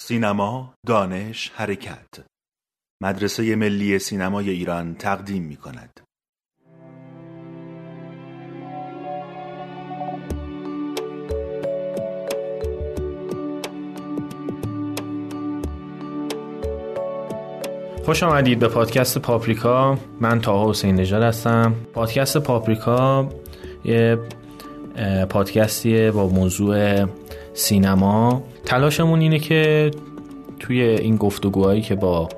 سینما، دانش، حرکت. مدرسه ملی سینمای ایران تقدیم می کند. خوش آمدید به پادکست پاپریکا. من تاها حسین نژاد هستم. پادکست پاپریکا یه پادکستیه با موضوع سینما. تلاشمون اینه که توی این گفتگوهایی که با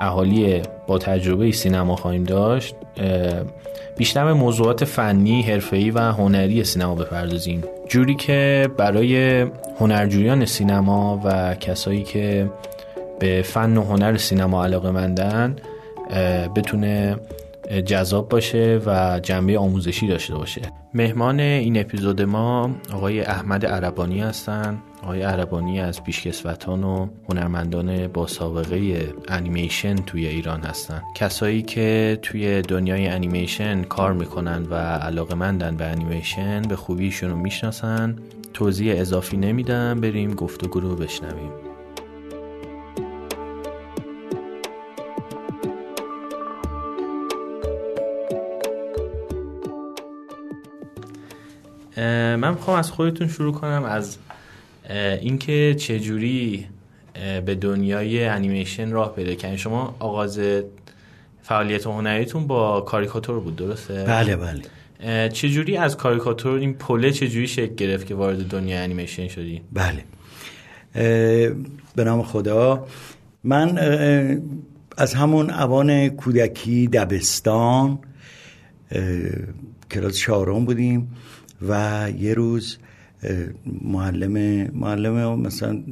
اهالی با تجربه سینما خواهیم داشت بیشتر به موضوعات فنی، حرفه‌ای و هنری سینما بپردازیم. جوری که برای هنرجویان سینما و کسایی که به فن و هنر سینما علاقه مندن بتونه جذاب باشه و جنبه آموزشی داشته باشه. مهمان این اپیزود ما آقای احمد عربانی هستن. آقای عربانی از پیشکسوتان و هنرمندان با سابقه انیمیشن توی ایران هستن. کسایی که توی دنیای انیمیشن کار می‌کنن و علاقه مندن به انیمیشن به خوبیشون رو می‌شناسن. توضیح اضافی نمیدم بریم گفتگو رو بشنویم. من می‌خوام از خودتون شروع کنم از اینکه چجوری به دنیای انیمیشن راه پیدا کردین. شما آغاز فعالیت هنریتون با کاریکاتور بود درسته؟ بله بله. چجوری از کاریکاتور این پله چجوری شکل گرفت که وارد دنیای انیمیشن شدی؟ بله. به نام خدا. من از همون اوان کودکی دبستان کلاس چهارم بودیم. و یه روز معلم معلم مثلا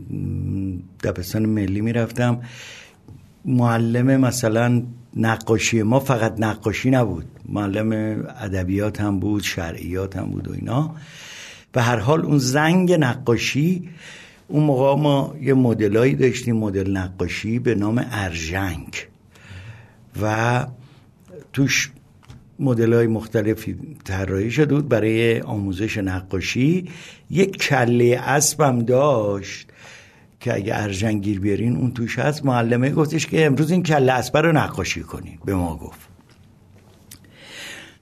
دبستان ملی می‌رفتم. معلم مثلا نقاشی ما فقط نقاشی نبود. معلم ادبیات هم بود شرعیات هم بود و اینا. به هر حال اون زنگ نقاشی اون موقع ما یه مدلایی داشتیم مدل نقاشی به نام ارژنگ. و توش مدل های مختلفی طراحی شده بود. برای آموزش نقاشی یک کله اسبم داشت که اگه ارژنگیر بیارین اون توش هست. معلمه گفتش که امروز این کله اسب رو نقاشی کنین. به ما گفت.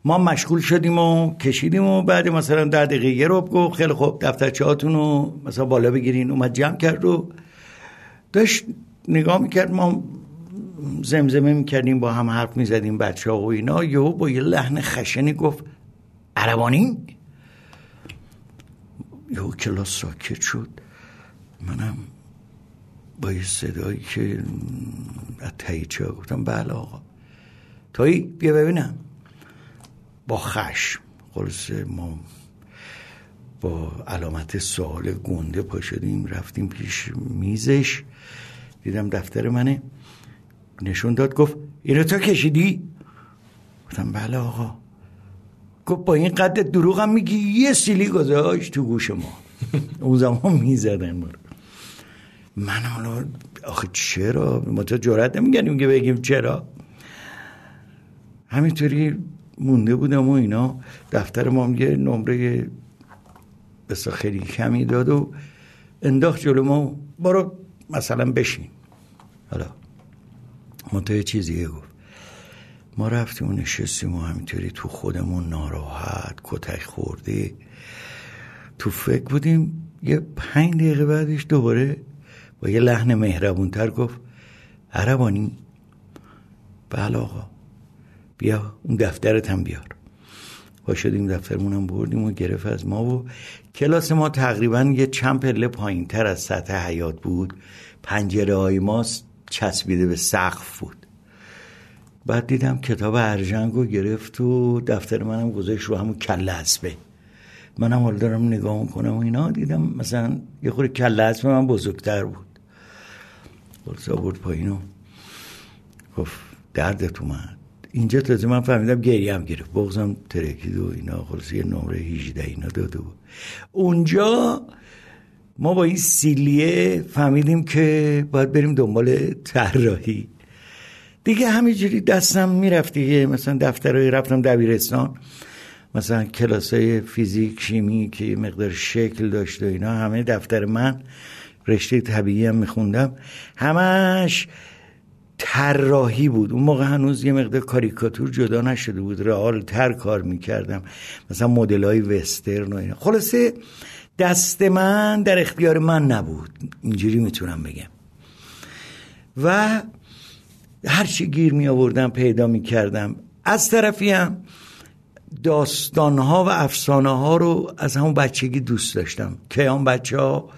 ما مشغول شدیم و کشیدیم و بعد مثلا در دقیقه یه رو گفت خیلی خوب دفترچه رو مثلا بالا بگیرین. اومد جمع کرد و داشت نگاه می‌کرد. ما زمزمه می‌کردیم با هم حرف می‌زدیم بچه ها و اینا. یهو با یه لحن خشنی گفت عربانی؟ یهو کلاس ساکت شد. منم با یه صدایی که از تایید گفتم بله آقا. توی بیا ببینم. با خشم خلاصه ما با علامت سوال گنده پا شدیم رفتیم پیش میزش. دیدم دفتر منه. نشون داد گفت اینو تو کشیدی؟ گفتم بله آقا. گفت با این قد دروغم میگی یه سیلی گذاشت تو گوش ما. اون زمان می‌زدن. ما من حالا آخه چرا؟ ما تو جرات نمیگنیم که بگیم چرا. همینطوری مونده بودم و اینا. دفتر ما یه نمره بسا خیلی کمی داد و انداخت جلو ما برو مثلا بشین. حالا. منتها چیزیه گفت. ما رفتیم و نشستیم و همینطوری تو خودمون ناراحت کتک خورده تو فکر بودیم یه پنج دقیقه بعدش دوباره با یه لحن مهربونتر گفت عربانی؟ بله آقا. بیا اون دفترت هم بیار. با شدیم دفترمونم بردیم و گرفت از ما و کلاس ما تقریبا یه چند پله پایین تر از سطح حیات بود. پنجره های ما چسبیده به سقف بود. بعد دیدم کتاب ارژنگ گرفت و دفتر منم گذاشت رو همون کله اسبه. منم حال دارم نگاه می‌کنم و اینا. دیدم مثلا یه خور کله اسب من بزرگتر بود. خلاص آورد پایینو گفت دردت اومد. اینجا تازه من فهمیدم گریه هم گرفت. بغزم ترکید و اینا. خلاص یه نمره 18 اینا داده بود اونجا ما با این سیلیه فهمیدیم که باید بریم دنبال طراحی. دیگه همینجوری دستم می‌رفت دیگه. مثلا دفترهای رفتم دبیرستان. مثلا کلاس های فیزیک شیمی که مقدار شکل داشت و اینا همه دفتر من. رشته طبیعی هم میخوندم. همش طراحی بود. اون موقع هنوز یه مقدار کاریکاتور جدا نشده بود. رئال تر کار می‌کردم. مثلا مدل های وسترن و اینا. خلاصه دست من در اختیار من نبود. اینجوری می‌تونم بگم. و هرچی گیر می آوردم پیدا می کردم. از طرفی هم داستان ها و افسانه ها رو از همون بچگی دوست داشتم. که آن بچه ها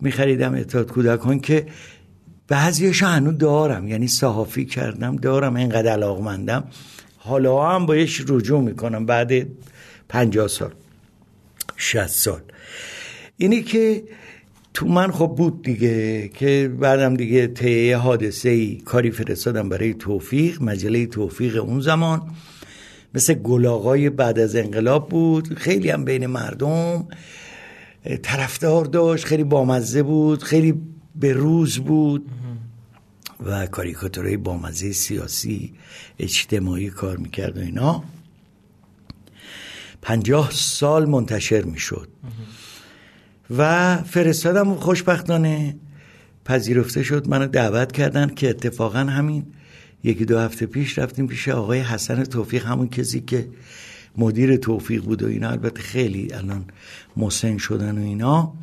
می خریدم اتحاد کودکان که بعضیش هنوز دارم. یعنی صحافی کردم دارم اینقدر علاقمندم. حالا هم بایش رجوع می‌کنم بعد پنجاه سال. شست سال. اینی که تو من خب بود دیگه که بعدم دیگه طی حادثه ای کاری فرستادم برای توفیق مجله توفیق اون زمان. مثل گلاغای بعد از انقلاب بود خیلی هم بین مردم طرفدار داشت خیلی بامزه بود خیلی به روز بود. و کاریکاتورهای بامزه سیاسی اجتماعی کار می‌کرد و اینا. پنجاه سال منتشر می‌شد. و فرستادم خوشبختانه پذیرفته شد. منو دعوت کردن که اتفاقا همین یکی دو هفته پیش رفتیم پیش آقای حسن توفیق همون کسی که مدیر توفیق بود و اینا. البته خیلی الان مسن شدن و اینا.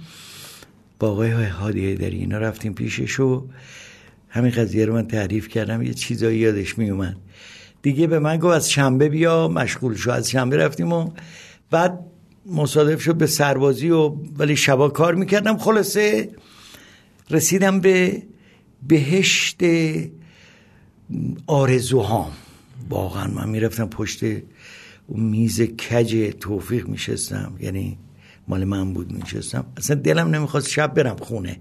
با آقای هادیه در اینا رفتیم پیشش و همین قضیه رو من تعریف کردم. یه چیزایی یادش می اومد دیگه به من گفت از شنبه بیا مشغول شو. از شنبه رفتیم و بعد مصادف شد به سربازی و ولی شبا کار می‌کردم. خلاصه رسیدم به بهشت آرزوهام. واقعا من می‌رفتم پشت میز کج توفیق میشستم. یعنی مال من بود میشستم. اصلا دلم نمی‌خواست شب برم خونه.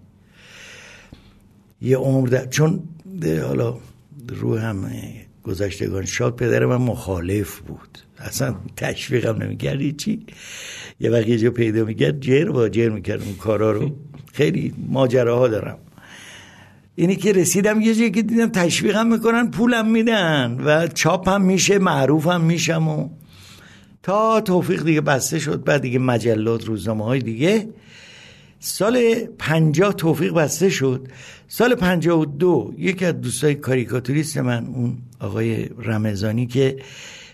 یه عمر در... چون حالا رو هم گذشتگان شاد پدر من مخالف بود. اصلا تشویقم نمی‌کرد چی؟ یه وقت یه جا پیدا می‌کرد جر با جر می‌کرد اون کارا رو. خیلی ماجراها دارم. اینی که رسیدم یه جایی که دیدم تشویقم می‌کنن پولم میدن و چاپم میشه معروفم میشم و تا توفیق دیگه بسته شد. بعد دیگه مجلات روزنامه های دیگه. سال پنجاه توفیق بسته شد. سال پنجاه و دو یکی از دوستای کاریکاتوریست من اون آقای رمزانی که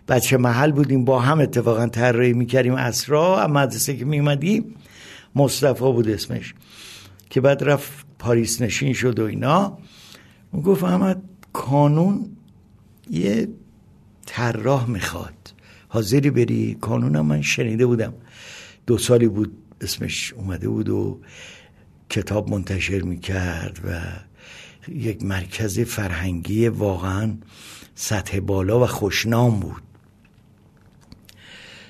بچه محل بودیم با هم اتفاقا طراحی می‌کردیم اسرا مدرسه که میومدیم مصطفی بود اسمش که بعد رفت پاریس نشین شد و اینا. گفت احمد کانون یه طراح می‌خواد. حاضری بری؟ کانون من شنیده بودم. دو سالی بود اسمش اومده بود و کتاب منتشر می‌کرد و یک مرکز فرهنگی واقعا سطح بالا و خوشنام بود.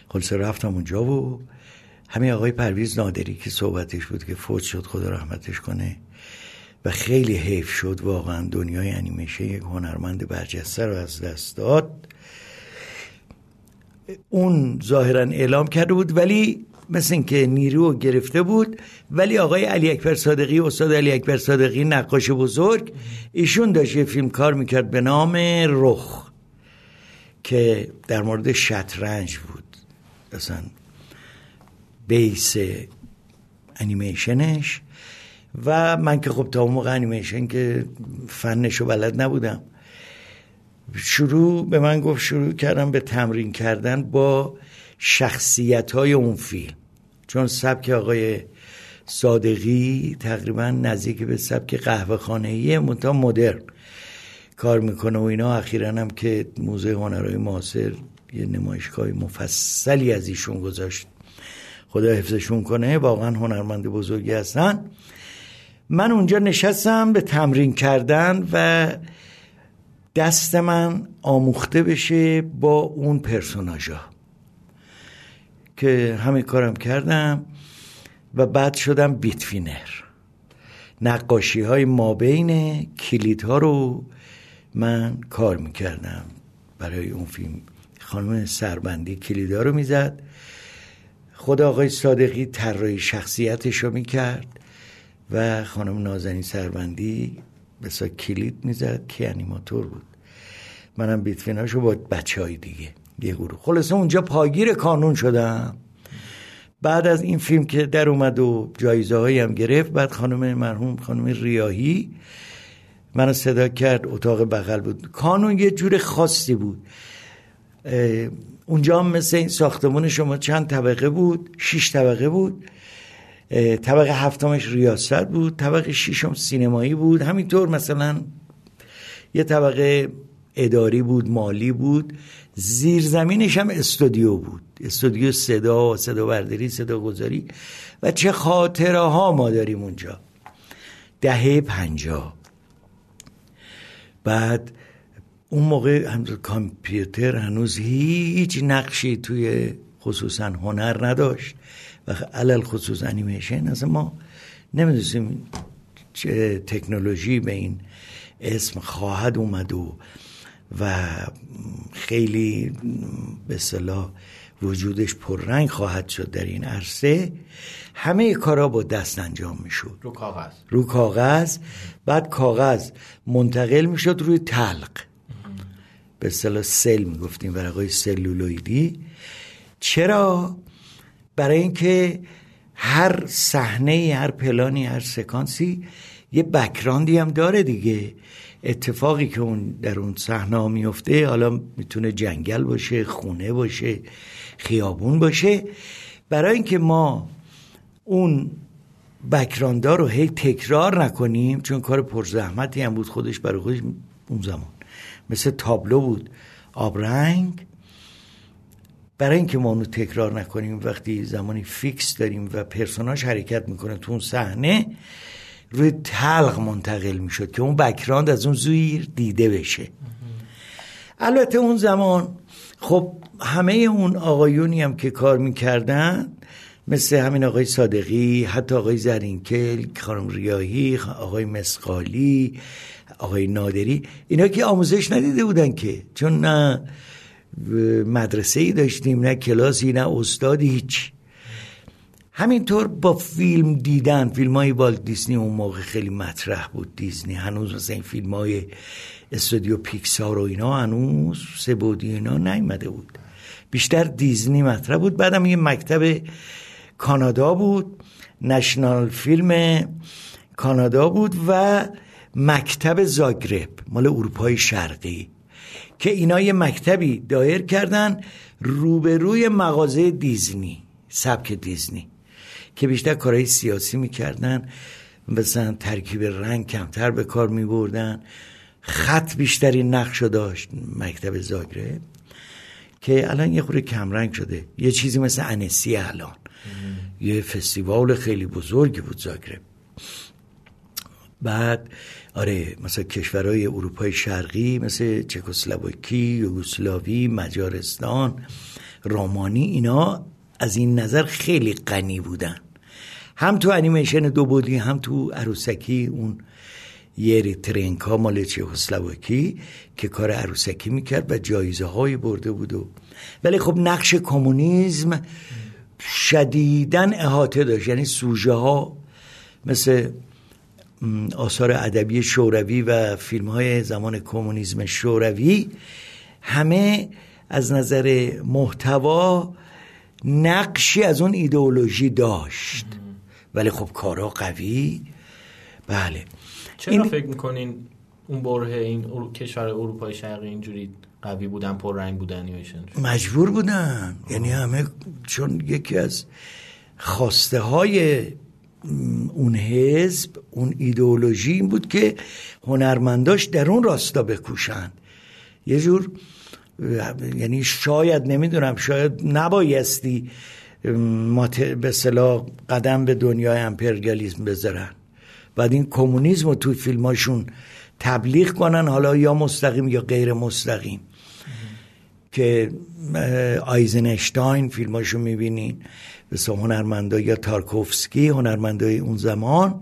خلاصه رفتم اونجا و همین آقای پرویز نادری که صحبتش بود که فوت شد خدا رحمتش کنه و خیلی حیف شد. واقعا دنیای انیمیشن یک هنرمند برجسته رو از دست داد. اون ظاهرا اعلام کرده بود ولی مثل اینکه نیرو گرفته بود ولی آقای علی اکبر صادقی استاد علی اکبر صادقی نقاش بزرگ ایشون داشت یه فیلم کار می‌کرد به نام رخ که در مورد شطرنج بود. اصلا بیس انیمیشنش. و من که خب تا اون موقع انیمیشن که فنشو بلد نبودم. شروع به من گفت شروع کردم به تمرین کردن با شخصیت های اون فیلم. چون سبک آقای صادقی تقریبا نزدیک به سبک قهوه خانه ایه مدرن کار می‌کنه و اینا. اخیرا هم که موزه هنرهای معاصر یه نمایشگاه مفصلی از ایشون گذاشت. خدا حفظشون کنه. واقعا هنرمند بزرگی هستن. من اونجا نشستم به تمرین کردن و دست من آموخته بشه با اون پرسوناژا که همین کارم کردم و بعد شدم بیتفینر. نقاشی های مابین کلید ها رو من کار می‌کردم. برای اون فیلم خانم سربندی کلیدا رو می‌زد. خود آقای صادقی طراحی شخصیتش رو می‌کرد و خانم نازنین سربندی بسا کلید می‌زد که انیماتور بود. منم بیتفیناشو با بچه های دیگه. یه گروه خلاصه اونجا پاگیر کانون شدم. بعد از این فیلم که در اومد و جایزه هایی هم گرفت بعد خانم مرحوم خانم ریاهی منو صدا کرد اتاق بغل بود. کانون یه جور خاصی بود. اونجا هم مثل این ساختمون شما چند طبقه بود؟ شش طبقه بود. طبقه هفتمش ریاست بود طبقه ششم سینمایی بود. همینطور مثلا یه طبقه اداری بود مالی بود. زیر زمینش هم استودیو بود. استودیو صدا صدا برداری صدا گذاری و چه خاطره ها ما داریم اونجا. دهه پنجاه. بعد اون موقع کامپیوتر هنوز هیچ نقشی توی خصوصا هنر نداشت و علل خصوص انیمیشن. از ما نمی‌دونستیم چه تکنولوژی به این اسم خواهد اومد و و خیلی به صلاح وجودش پررنگ خواهد شد در این عرصه. همه کارا با دست انجام می‌شد. رو کاغذ. رو کاغذ. بعد کاغذ منتقل می‌شد روی تلق. به اصطلاح سل می‌گفتیم ورقای سلولویدی چرا؟ برای اینکه هر صحنه هر پلانی هر سکانسی یه بکراندی هم داره دیگه. اتفاقی که اون در اون صحنه میفته حالا می‌تونه جنگل باشه خونه باشه خیابون باشه. برای اینکه ما اون بکراندا رو هی تکرار نکنیم چون کار پرزحمتی هم بود خودش برای خودش اون زمان. مثل تابلو بود آبرنگ برای اینکه ما اونو تکرار نکنیم وقتی زمانی فیکس داریم و پرسوناج حرکت می‌کنه تو اون صحنه روی تلق منتقل می‌شد که اون بکراند از اون زیر دیده بشه. البته اون زمان خب همه اون آقایونی هم که کار می‌کردن مثل همین آقای صادقی حتی آقای زرینکل خانم ریاهی آقای مسقالی آقای نادری اینا که آموزش ندیده بودن که. چون نه مدرسه ای داشتیم نه کلاسی نه استادی هیچ. همینطور با فیلم دیدن فیلم های والت دیزنی اون موقع خیلی مطرح بود. دیزنی هنوز مثلا این فیلم های استودیو پیکسار و اینا هنوز سه بودی اینا نیمده بود. بیشتر دیزنی مطرح بود. بعدم یه مکتب کانادا بود. نشنال فیلم کانادا بود و مکتب زاگرب مال اروپای شرقی که اینا یه مکتبی دایر کردن روبروی مغازه دیزنی سبک دیزنی. که بیشتر کارهای سیاسی می‌کردن. مثلا ترکیب رنگ کمتر به کار میبردن. خط بیشتری نقش داشت مکتب زاگرب که الان یه خوره کمرنگ شده. یه چیزی مثل انسی الان. یه فستیوال خیلی بزرگی بود زاگرب. بعد آره مثلا کشورهای اروپای شرقی مثل چکسلواکی یوگسلاوی مجارستان رومانی اینا از این نظر خیلی غنی بودن. هم تو انیمیشن دو بودی هم تو عروسکی اون یه ترینکا مال چهسلواکی که کار عروسکی می‌کرد و جایزه های برده بود ولی خب نقش کمونیسم شدیدن احاطه داشت. یعنی سوژه ها مثل آثار ادبی شوروی و فیلم های زمان کمونیسم شوروی همه از نظر محتوا نقشی از اون ایدئولوژی داشت. ولی خب کارا قوی. بله. چرا این... فکر می‌کنین اون بره این کشور اروپای شرقی اینجوری قوی بودن پر رنگ بودن مجبور بودن. یعنی همه چون یکی از خواسته های اون حزب اون ایدئولوژی این بود که هنرمنداش در اون راستا بکوشند. یه جور یعنی شاید نمی‌دونم شاید نبایستی به صلاح قدم به دنیای امپریالیسم بذارن. بعد این کمونیسم رو توی فیلماشون تبلیغ کنن حالا یا مستقیم یا غیر مستقیم. که آیزنشتاین فیلماشو می‌بینین به هنرمندا یا تارکوفسکی هنرمندای اون زمان.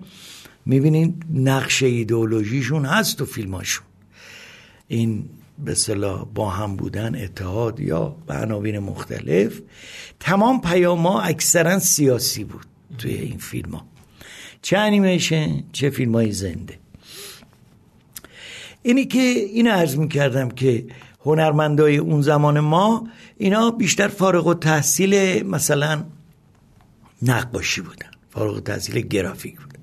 می‌بینین نقش ایدئولوژیشون هست تو فیلماشون. این به صلاح با هم بودن اتحاد یا عناوین مختلف. تمام پیاما اکثرا سیاسی بود توی این فیلم ها چه انیمیشن چه فیلم های زنده. اینی که اینو عرض می‌کردم که هنرمندای اون زمان ما اینا بیشتر فارغ و تحصیل مثلا نقاشی بودن فارغ تحصیل گرافیک بودن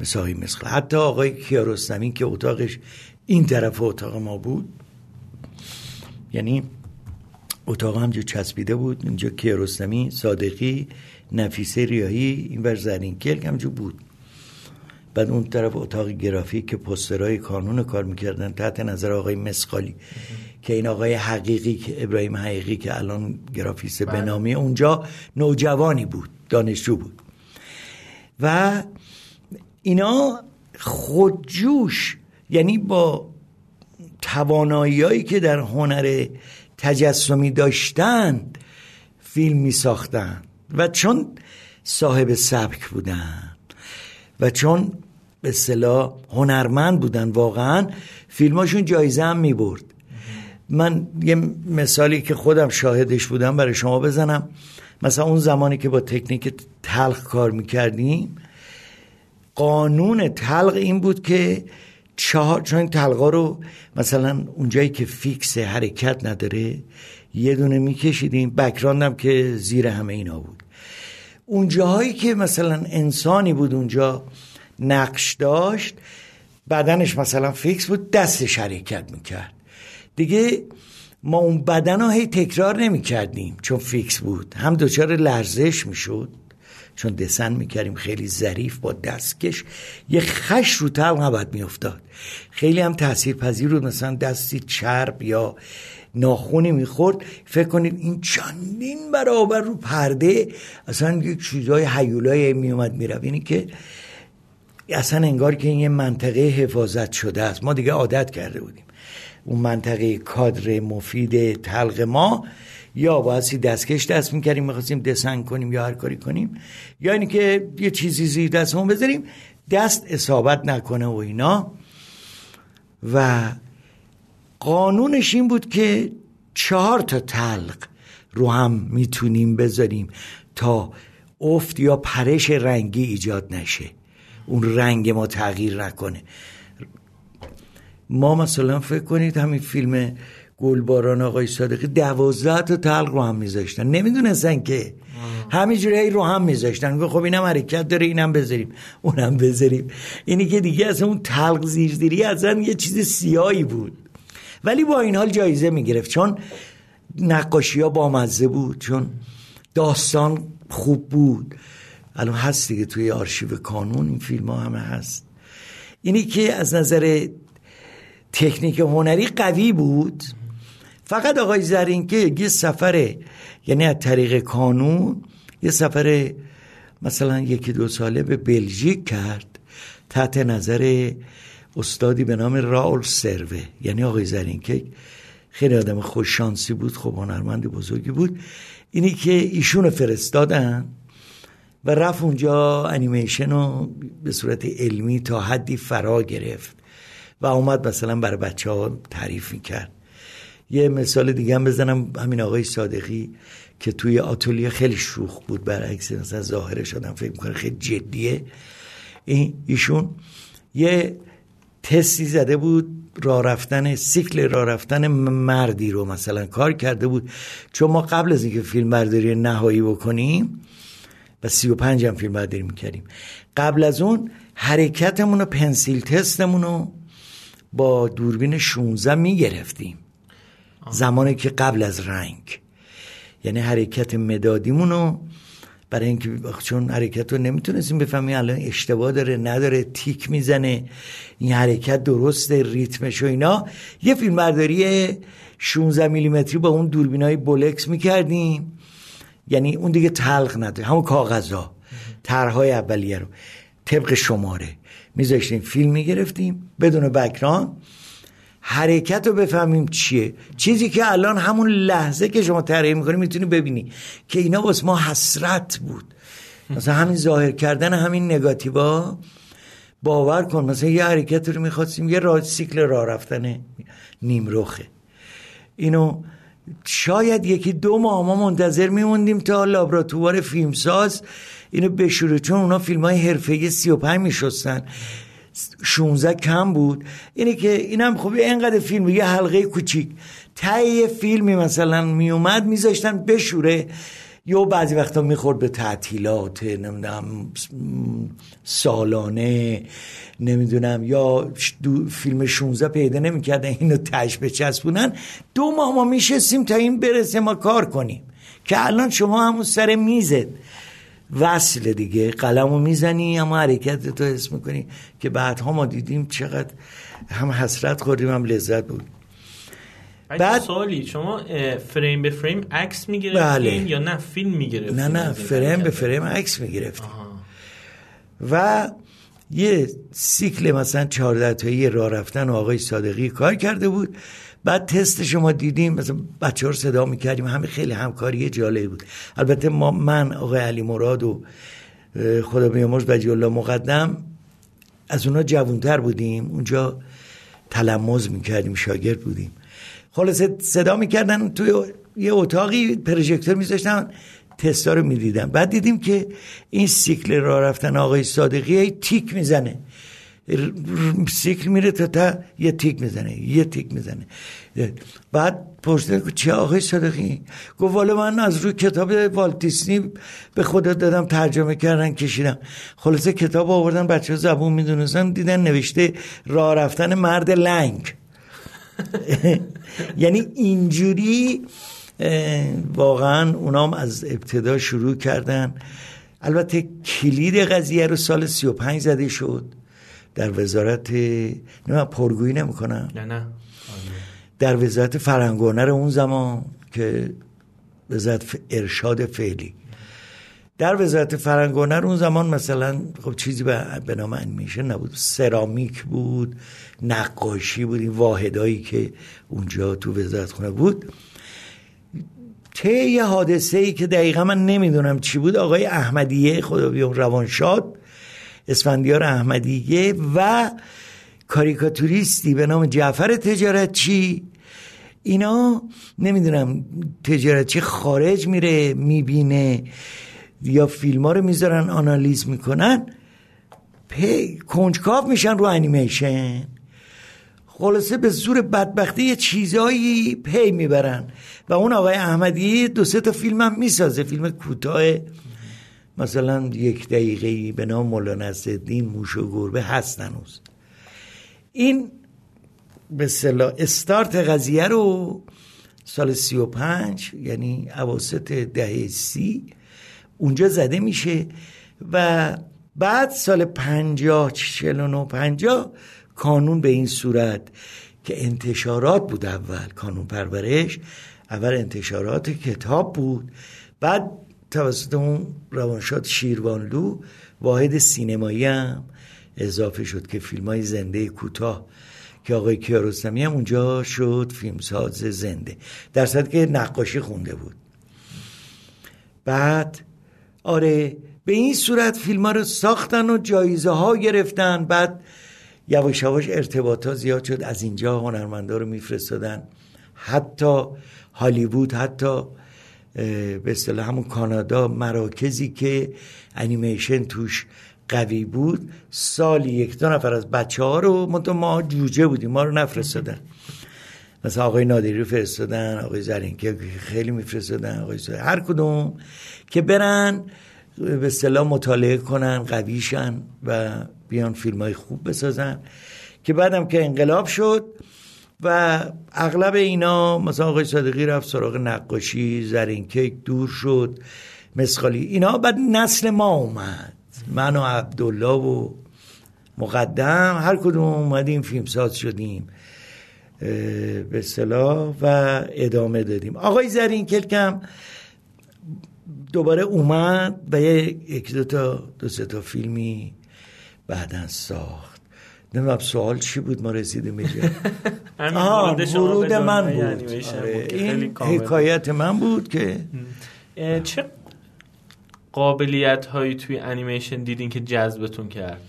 مثل مسخل حتی آقای کیارستمی که اتاقش این طرف اتاق ما بود یعنی اتاق همجا چسبیده بود اینجا کیارستمی صادقی نفیسه ریاهی این بر زرین کلک همجا بود. بعد اون طرف اتاق گرافیک که پسترهای کانون کار می‌کردن تحت نظر آقای مسقالی که این آقای حقیقی که ابراهیم حقیقی که الان گرافیست به نامی اونجا نوجوانی بود دانشجو بود. و اینا خودجوش یعنی با توانایی که در هنر تجسمی داشتند فیلم می ساختن و چون صاحب سبک بودن و چون به صلاح هنرمند بودن واقعا فیلماشون جایزه هم می برد من یه مثالی که خودم شاهدش بودم برای شما بزنم. مثلا اون زمانی که با تکنیک تلخ کار می‌کردیم قانون تلق این بود که چهار چون تلقا رو مثلا اونجایی که فیکس حرکت نداره یه دونه میکشیدیم بکراندم که زیر همه اینا بود. اونجاهایی که مثلا انسانی بود اونجا نقش داشت بدنش مثلا فیکس بود دستش حرکت می‌کرد. دیگه ما اون بدن رو هی تکرار نمی کردیم چون فیکس بود. هم دچار لرزش می‌شد. چون دست می‌کردیم خیلی ظریف با دستکش. یه خش رو طلق نباید میافتاد. خیلی هم تاثیر پذیر بود. مثلا دستی چرب یا ناخونی می‌خورد. فکر کنید این چندین برابر رو پرده. اصلا یک چیزای حیولای میومد می‌رفت. اینی که اصلا انگار که این یه منطقه حفاظت شده است. ما دیگه عادت کرده بودیم. اون منطقه کادر مفید تلق ما یا بایستی دستکش دست می‌کردیم می‌خواستیم دسنگ کنیم یا هر کاری کنیم یا اینکه یه چیزی زیر دستمون بذاریم دست اصابت نکنه و اینا. و قانونش این بود که چهار تا تلق رو هم می‌تونیم بذاریم تا افت یا پرش رنگی ایجاد نشه. اون رنگ ما تغییر نکنه. ما مثلا فکر کنید همین فیلم گلباران آقای صادقی دوازده تا تلق رو هم میذاشتن. نمی‌دونستن که. همینجوری رو هم میذاشتن. خب اینم حرکت داره اینم بذاریم. اونم بذاریم. اینی که دیگه از اون تلق زیردیری اصلا یه چیز سیایی بود. ولی با این حال جایزه می‌گرفت. چون نقاشی ها بامزه بود. چون داستان خوب بود. الان هست دیگه توی آرشیو کانون این فیلم ها همه هست. اینی که از نظر تکنیک هنری قوی بود. فقط آقای زرین که یه سفر یعنی از طریق کانون یه سفر مثلا یکی دو ساله به بلژیک کرد تحت نظر استادی به نام راول سروه. یعنی آقای زرین که خیلی آدم خوششانسی بود خب هنرمند بزرگی بود. اینی که ایشون فرستادن. و رفت اونجا انیمیشن رو به صورت علمی تا حدی فرا گرفت و اومد مثلا برای بچه ها تعریف می‌کرد. یه مثال دیگه هم بزنم همین آقای صادقی که توی آتولیه خیلی شوخ بود برعکس مثلا ظاهره شدم فکر می‌کنه خیلی جدیه. این ایشون یه تستی زده بود راه رفتن سیکل راه رفتن مردی رو مثلا کار کرده بود. چون ما قبل از اینکه فیلم برداری نهایی بکنیم و سی و پنج هم فیلم برداری می‌کردیم. قبل از اون حرکتمون و پنسیل تستمون رو با دوربین 16 می‌گرفتیم. زمانی که قبل از رنگ. یعنی حرکت مدادیمون رو برای اینکه چون حرکت رو نمی‌تونستیم بفهمیم الان اشتباه داره نداره تیک می‌زنه. این حرکت درسته ریتمش و اینا. یه فیلم برداری 16 میلیمتری با اون دوربین های بولکس می‌کردیم. یعنی اون دیگه تلق نداره. همون کاغذا طرحهای اولیه رو. طبق شماره. میذاشتیم فیلم می‌گرفتیم. بدون بکران حرکت رو بفهمیم چیه. چیزی که الان همون لحظه که شما طراحی می‌کنی می‌تونی ببینی که اینا واسه ما حسرت بود. مثلا همین ظاهر کردن همین نگاتیوا باور کن مثلا یه حرکت رو می‌خواستیم یه راه سیکل راه رفتن نیمروخه. اینو شاید یکی دو ماه ما منتظر میموندیم تا لابراتوار فیلمساز اینو بشوره چون اونا فیلم های حرفه 35 میشستن. 16 کم بود. اینه که اینم خب اینقدر فیلم یه حلقه کوچیک. تای فیلمی مثلا میومد میذاشتن بشوره. یا بعضی وقتا می‌خورد به تعطیلات نمی‌دونم سالانه نمی‌دونم یا فیلم 16 پیدا نمی‌کردن اینو تش بچسبونن. دو ماه ما میشستیم تا این برسه ما کار کنیم. که الان شما همون سر می‌زد وصل دیگه قلم رو می‌زنی اما حرکت تو حس می‌کنی. که بعدها ما دیدیم چقدر هم حسرت خوردیم هم لذت بود. بعد سوالی شما فریم به فریم عکس می‌گرفتین بله. یا نه؟ فیلم می‌گرفتین؟ نه نه فریم به فریم عکس می‌گرفتیم. و یه سیکل مثلا 14 تایی راه رفتن و آقای صادقی کار کرده بود. بعد تست شما دیدیم مثلا بچه ها رو صدا می‌کردیم. همه خیلی همکاری جالب بود. البته ما من آقای علی مراد و خدا بیامرز بجی الله مقدم از اونا جوانتر بودیم. اونجا تلمز می‌کردیم شاگرد بودیم. خلاصه صدا می‌کردن توی یه اتاقی پروژکتور میذاشتن تستا رو می‌دیدم بعد دیدیم که این سیکل را رفتن آقای صادقی تیک می‌زنه. سیکل میره تا تا یه تیک می‌زنه یه تیک می‌زنه. بعد پرسیدن چه آقای صادقی؟ گفت والا من از روی کتاب والتیسنی به خدا دادم ترجمه کردن کشیدم. خلاصه کتاب آوردن بچه زبون می‌دونستن دیدن نوشته راه رفتن مرد لنگ. یعنی اینجوری واقعا اونام از ابتدا شروع کردن. البته کلید قضیه رو سال 35 زده شد در وزارت نه پرگویی نمی‌کنم. نه نه. در وزارت فرنگونر اون زمان که وزارت ارشاد فعلی. در وزارت فرنگونر اون زمان مثلا خب چیزی به نام انیمیشن نبود. سرامیک بود نقاشی بود این واحدایی که اونجا تو وزارت خونه بود. طی یه حادثه ای که دقیقا من نمی‌دونم چی بود آقای احمدیه خدا بیام روانشاد اسفندیار احمدیه و کاریکاتوریستی به نام جعفر تجارتچی. اینا نمی‌دونم تجارتچی خارج میره می‌بینه. یا فیلم ها رو می‌ذارن آنالیز می‌کنن پی کنجکاو میشن رو انیمیشن. خلاصه به زور بدبختی یه چیزایی پی می‌برن. و اون آقای احمدی دو سه تا فیلم هم می‌سازه. فیلم کوتاه مثلا یک دقیقه به نام مولانا نصرالدین موش و گربه هست هنوز. این به استارت قضیه رو سال سی و پنج یعنی عواسط دهه سی اونجا زده میشه و بعد سال پنجاه چل و پنجاه کانون به این صورت که انتشارات بود اول کانون پرورش اول انتشارات کتاب بود. بعد توسط اون روانشاد شیروانلو واحد سینمایی هم اضافه شد که فیلم های زنده کوتاه که آقای کیارستمی هم اونجا شد فیلمساز زنده. در صورت که نقاشی خونده بود. بعد آره به این صورت فیلم ها رو ساختن و جایزه ها گرفتن. بعد یواش یواش ارتباط ها زیاد شد. از اینجا هنرمندا رو میفرستادن. حتی هالیوود حتی به اصطلاح همون کانادا مراکزی که انیمیشن توش قوی بود سالی یک دو نفر از بچه ها رو ما جوجه بودیم ما رو نفرستادن. مثلا آقای نادری رو فرستادن آقای زرینکی خیلی میفرستادن آقای هر کدوم. که برن به اصطلاح مطالعه کنن قویشن و بیان فیلم های خوب بسازن. که بعدم که انقلاب شد و اغلب اینا مثلا آقای صادقی رفت سراغ نقاشی زرینکیک دور شد مسخالی. اینا بعد نسل ما اومد. من و عبدالله و مقدم هر کدوم اومدیم فیلمساز شدیم به صلاح و ادامه دادیم. آقای زرین کلکم دوباره اومد و یک دو تا دو سه تا فیلمی بعدا ساخت. نمی‌دونم سوال چی بود ما رسیدیم اینجا ورود من بود. آره. این حکایت من بود که چه قابلیت هایی توی انیمیشن دیدین که جذبتون کرد؟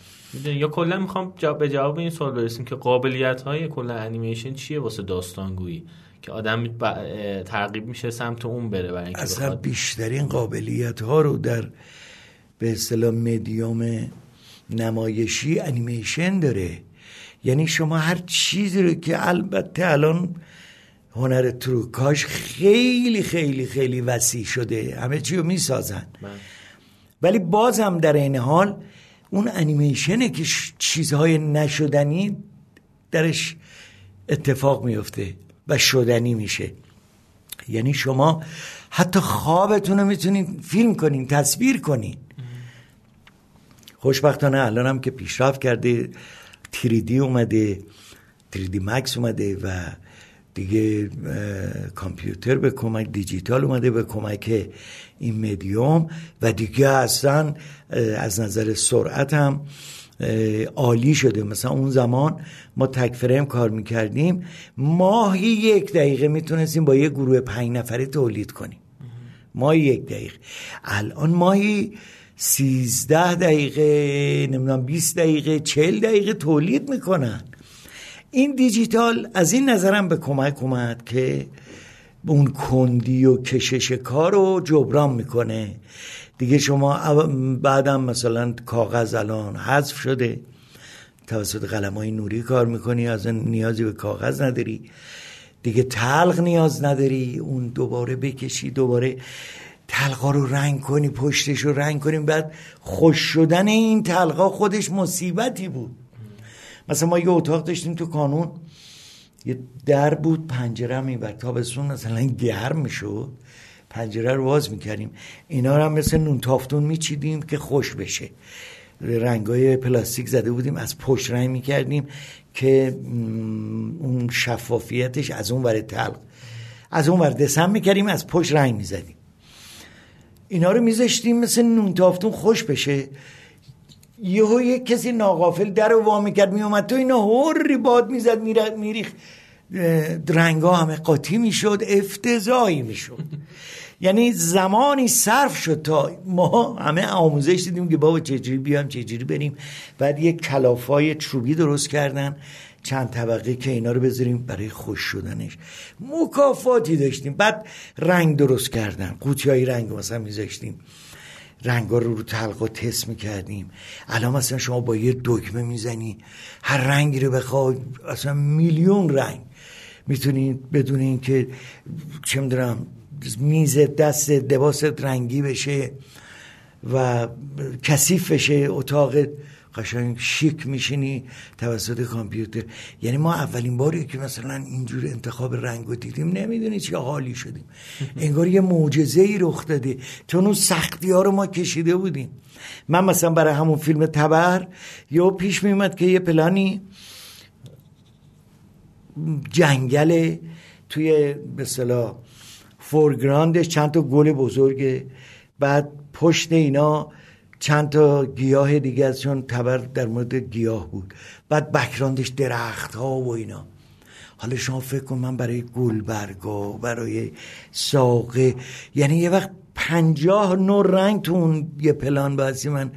یا کلا می‌خوام به جواب این سوال برسیم که قابلیت های کلا انیمیشن چیه واسه داستانگویی؟ که آدم ترغیب میشه سمت اون بره برای اینکه اصلا بیشترین قابلیت ها رو در به اصطلاح مدیوم نمایشی انیمیشن داره. یعنی شما هر چیزی رو که البته الان هنر تروکاش خیلی خیلی خیلی وسیع شده. همه چی رو می‌سازن. بله. ولی بازم در این حال اون انیمیشنه که چیزهای نشدنی درش اتفاق میفته و شدنی میشه. یعنی شما حتی خوابتون رو می‌تونین فیلم کنین تصویر کنین. خوشبختانه الان هم که پیشرفت کرده تریدی اومده تریدی مکس اومده و دیگه کامپیوتر به کمک دیجیتال اومده به کمک این مدیوم و دیگه اصلا از نظر سرعت هم عالی شده. مثلا اون زمان ما تک فریم کار می‌کردیم. ماهی یک دقیقه می‌تونستیم با یه گروه پنج نفره تولید کنیم. ماهی یک دقیقه. الان ماهی سیزده دقیقه نمی‌دونم 20 دقیقه چل دقیقه تولید می‌کنن. این دیجیتال از این نظرم به کمک اومد که اون کندی و کشش کار رو جبران می‌کنه. دیگه شما بعدم مثلا کاغذ الان حذف شده توسط قلم های نوری کار می‌کنی از نیازی به کاغذ نداری. دیگه تلق نیاز نداری اون دوباره بکشی دوباره تلقا رو رنگ کنی پشتش رو رنگ کنیم بعد خوش شدن این تلقا خودش مصیبتی بود. مثلا ما یه اتاق داشتیم تو کانون. یه در بود پنجره هم این تابستون مثلا گرم می‌شد. پنجره رو باز می‌کردیم. اینا رو هم مثل نون تافتون میچیدیم که خوش بشه. رنگای پلاستیک زده بودیم از پشت رنگ می‌کردیم که اون شفافیتش از اون ور تلق از اون ور دسم می‌کردیم از پشت رنگ می‌زدیم. اینا رو میذاشتیم مثل نون تافتون خوش بشه. یهو یک کسی ناقافل در رو وا می‌کرد میومد تو اینا هوری باد می‌زد میریخ رنگا همه قاطی می‌شد افتضاحی می‌شد. یعنی زمانی صرف شد تا ما همه آموزش دیدیم که بابا چجوری بیام چجوری بریم. بعد یک کلافای چوبی درست کردن. چند طبقه که اینا رو بذاریم برای خوش شدنش. مکافاتی داشتیم. بعد رنگ درست کردن. قوطی های رنگ مثلا میذاشتیم. رنگ رو رو تلقا تست می‌کردیم. الان مثلا شما با یه دکمه می‌زنی. هر رنگی رو بخواد اصلا میلیون رنگ. می‌تونید بدون اینکه چه می‌دونم میز دست لباس رنگی بشه و کثیف بشه اتاق قشنگ شیک میشینی توسط کامپیوتر. یعنی ما اولین باری که مثلا اینجور انتخاب رنگ رو دیدیم نمی‌دونی چه حالی شدیم. انگار یه معجزه ای رخ داده. چون اون سختی ها رو ما کشیده بودیم. من مثلا برای همون فیلم تبر یا پیش میومد که یه پلانی جنگل توی به صلاح foreground ش چند تا گل بزرگه. بعد پشت اینا چند تا گیاه دیگه از چون تبر در مورد گیاه بود. بعد background ش درخت ها و اینا. حالا شما فکر کن من برای گلبرگا برای ساقه. یعنی یه وقت پنجاه نوع رنگ تو اون یه پلان بازی من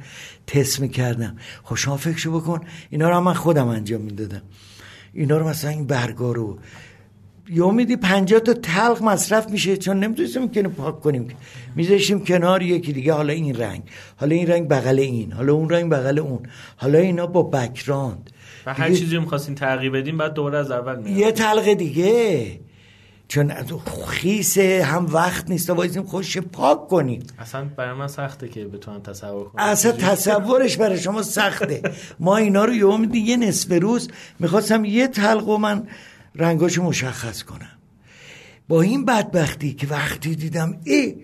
تست می‌کردم. خب شما فکرشو بکن اینا رو من خودم انجام می‌دادم. اینا رو مثلا این برگا رو یا میدی پنجاه تا تلق مصرف میشه؟ چون نمی‌تونستیم که پاک کنیم. میذاشیم کنار یکی دیگه. حالا این رنگ. حالا این رنگ بغل این. حالا اون رنگ بغل اون. حالا اینا با بکراند. و هر چیزی می‌خواستین تغییر بدیم بعد دوباره از اول میاد یه تلق دیگه. چون خیس هم وقت نیست. تا وایسیم خوش پاک کنیم. اصلا برای من سخته که بتونم تصور کنم. اصلا تصورش برای شما سخته. ما اینا رو یه میدی یه نصف روز می‌خواستم یه تلق و من رنگاشو مشخص کنم. با این بدبختی که وقتی دیدم ای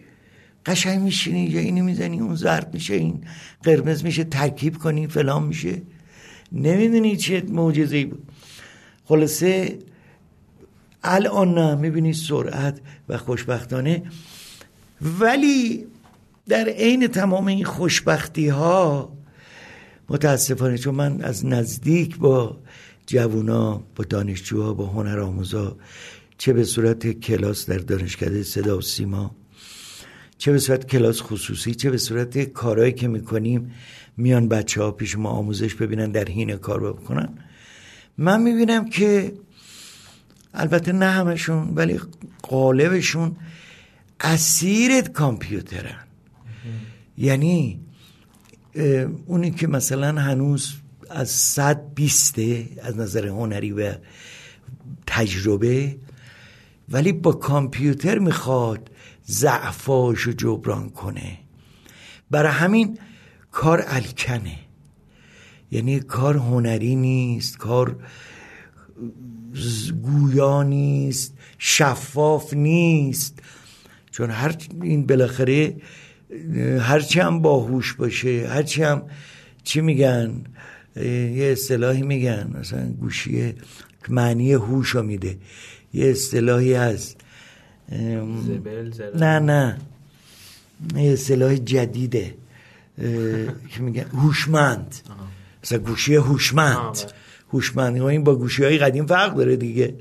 قشنگ میشینی یا اینو می‌زنی اون زرد میشه این قرمز میشه ترکیب کنی فلان میشه. نمی‌دونی چه معجزه‌ای بود. خلاصه الان نه می‌بینی سرعت و خوشبختانه. ولی در عین تمام این خوشبختی ها متاسفانه چون من از نزدیک با جوونا با دانشجوها با هنر آموزا چه به صورت کلاس در دانشکده صدا و سیما چه به صورت کلاس خصوصی چه به صورت کارهایی که می‌کنیم میان بچه ها پیش ما آموزش ببینن در حین کار بکنن. من می‌بینم که البته نه همشون ولی قالبشون اسیر کامپیوترن. یعنی اونی که مثلا هنوز از صد بیسته از نظر هنری و تجربه ولی با کامپیوتر می‌خواد ضعفاش رو جبران کنه. برای همین کار الکنه. یعنی کار هنری نیست کار گویا نیست شفاف نیست. چون هر این بالاخره هرچی هم باهوش باشه هرچی هم چی میگن؟ یه اصطلاحی میگن مثلا گوشی معنی هوش رو میده. یه اصطلاحی از نه نه. یه اصطلاح جدیده که میگن هوشمند. مثلا گوشی هوشمند. هوشمند. این با گوشی های قدیم فرق داره دیگه.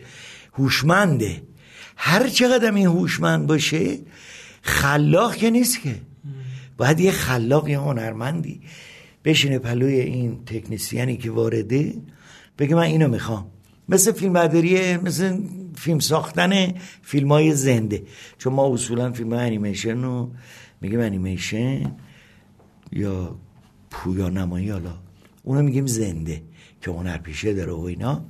هوشمنده. هر چقدر این هوشمند باشه خلاق که نیست که. باید یه خلاق یه هنرمندی. بشینه پلوی این تکنیسیانی که وارده بگه من اینو می‌خوام. مثل فیلم برداری مثل فیلم ساختن فیلم های زنده. چون ما اصولا فیلم های انیمیشن رو میگیم انیمیشن یا پویا نمایی حالا اونو میگیم زنده که هنر پیشه داره و اینا.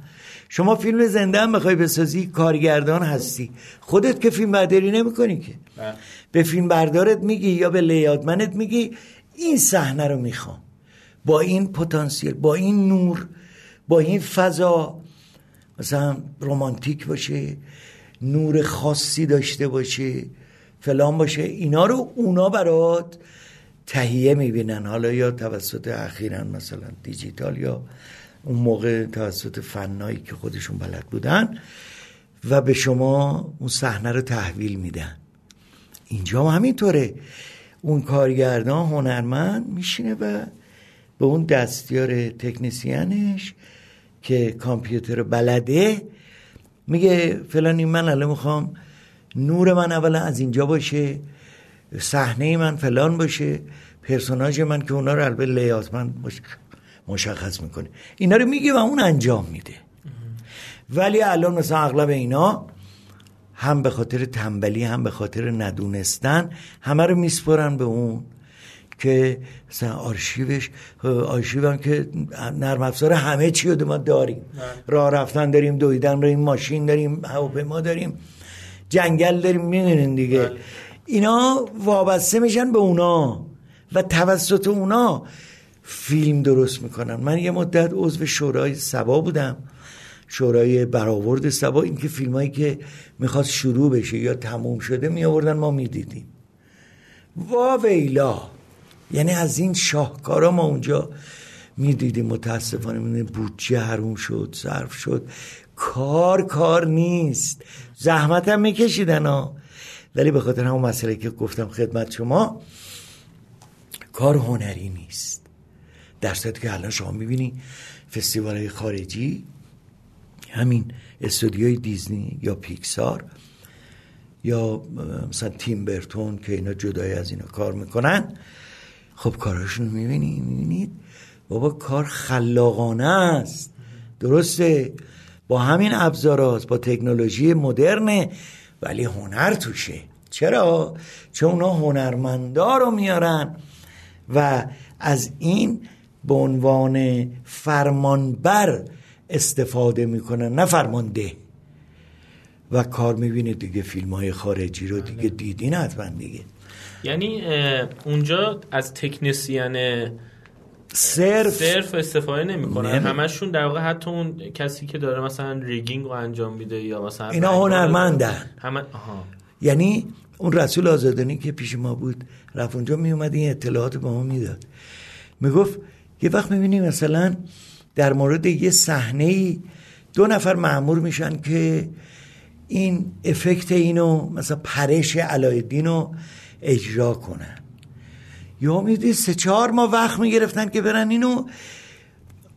شما فیلم زنده هم بخوای بسازی کارگردان هستی. خودت که فیلم برداری نمی‌کنی که. بله. به فیلم بردارت میگی یا به لیادمنت میگی این صحنه رو می‌خوام. با این پتانسیل با این نور با این فضا. مثلا رومانتیک باشه نور خاصی داشته باشه فلان باشه اینا رو اونا برات تهیه می‌بینن. حالا یا توسط اخیرا مثلا دیجیتال یا اون موقع توسط فنایی که خودشون بلد بودن و به شما اون صحنه رو تحویل میدن. اینجا هم همینطوره. اون کارگردان هنرمند میشینه و به اون دستیار تکنیسیانش که کامپیوتر بلده میگه فلانی من الان می‌خوام نور من اولا از اینجا باشه صحنه من فلان باشه پرسوناج من که اونا رو البته لیات من مشخص می‌کنه. اینا رو میگه و اون انجام میده. ولی الان مثلا اغلب اینا هم به خاطر تنبلی هم به خاطر ندونستن همه رو میسپرن به اون که مثلا آرشیوش آرشیو هم که نرم افزار همه چی رو ما داریم. نه. راه رفتن داریم دویدن داریم ماشین داریم هواپیما داریم جنگل داریم می‌دونین دیگه. بله. اینا وابسته میشن به اونا و توسط اونا فیلم درست می‌کنن. من یه مدت عضو شورای سبا بودم. شورای برآورد سبا این که فیلم هایی که می‌خواست شروع بشه یا تموم شده می آوردن ما می‌دیدیم. وا ویلا یعنی از این شاهکارا ما اونجا می‌دیدیم متاسفانه من بودجه حروم شد صرف شد. کار کار نیست. زحمت هم میکشیدن ها. ولی به خاطر همون مسئله که گفتم خدمت شما کار هنری نیست. در که الان شما می‌بینی فستیوال خارجی همین استودیوی دیزنی یا پیکسار یا مثلا تیم برتون که اینا جدای از اینا کار می‌کنن. خب کاراشون می‌بینی می‌بینید؟ بابا کار خلاقانه است. درسته؟ با همین ابزارات با تکنولوژی مدرنه ولی هنر توشه. چرا؟ چون اونا هنرمندا رو میارن و از این به عنوان فرمانبر استفاده می‌کنن نه فرمانده. و کار می‌بینه دیگه فیلم های خارجی رو دیگه دیدین حتما دیگه. یعنی اونجا از تکنسیان صرف. صرف استفاده نمی‌کنن. همشون در واقع حتی اون کسی که داره مثلا ریگینگ رو انجام میده یا مثلا اینا هنرمندن. همه آها. یعنی اون رسول آزادانی که پیش ما بود رفت اونجا میومد این اطلاعات به ما می‌داد. می‌گفت یه وقت می‌بینی مثلا در مورد یه صحنه دو نفر معمور میشن که این افکت اینو مثلا پرش علایالدین رو اجرا کنن یا میدی سه چهار ما وقت می‌گرفتن که برن اینو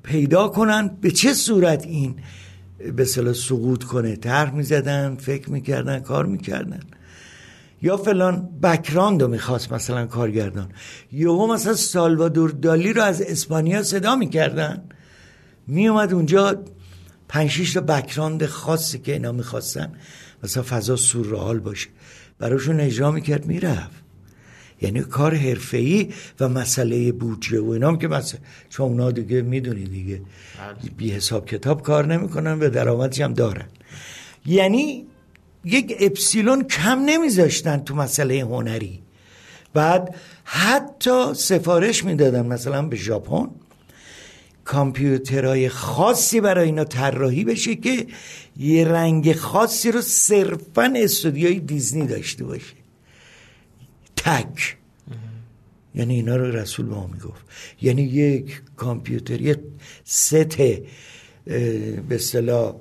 پیدا کنن. به چه صورت این به صلاح سقوط کنه؟ طرح می‌زدن فکر می‌کردن کار می‌کردن. یا فلان بکراند رو می‌خواست مثلا کارگردان. یا مثلا سالوادور دالی رو از اسپانیا صدا می‌کردن. میومد اونجا پنج تا بکراند خاصی که اینا می‌خواستن مثلا فضا سورئال باشه. براشون اجرا می‌کرد می‌رفت. یعنی کار حرفه‌ای و مسئله بودجه و اینام که مثلا چون اونا دیگه می‌دونی دیگه بله. بی حساب کتاب کار نمی‌کنن و درآمدش هم دارن. یعنی یک اپسیلون کم نمیذاشتن تو مسئله هنری. بعد حتی سفارش می‌دادن مثلا به ژاپن. کامپیوترهای خاصی برای اینا طراحی بشه که یه رنگ خاصی رو صرفا استودیوی دیزنی داشته باشه. تک. یعنی اینا رو رسول ما می‌گفت. یعنی یک کامپیوتر یه ست به اصطلاح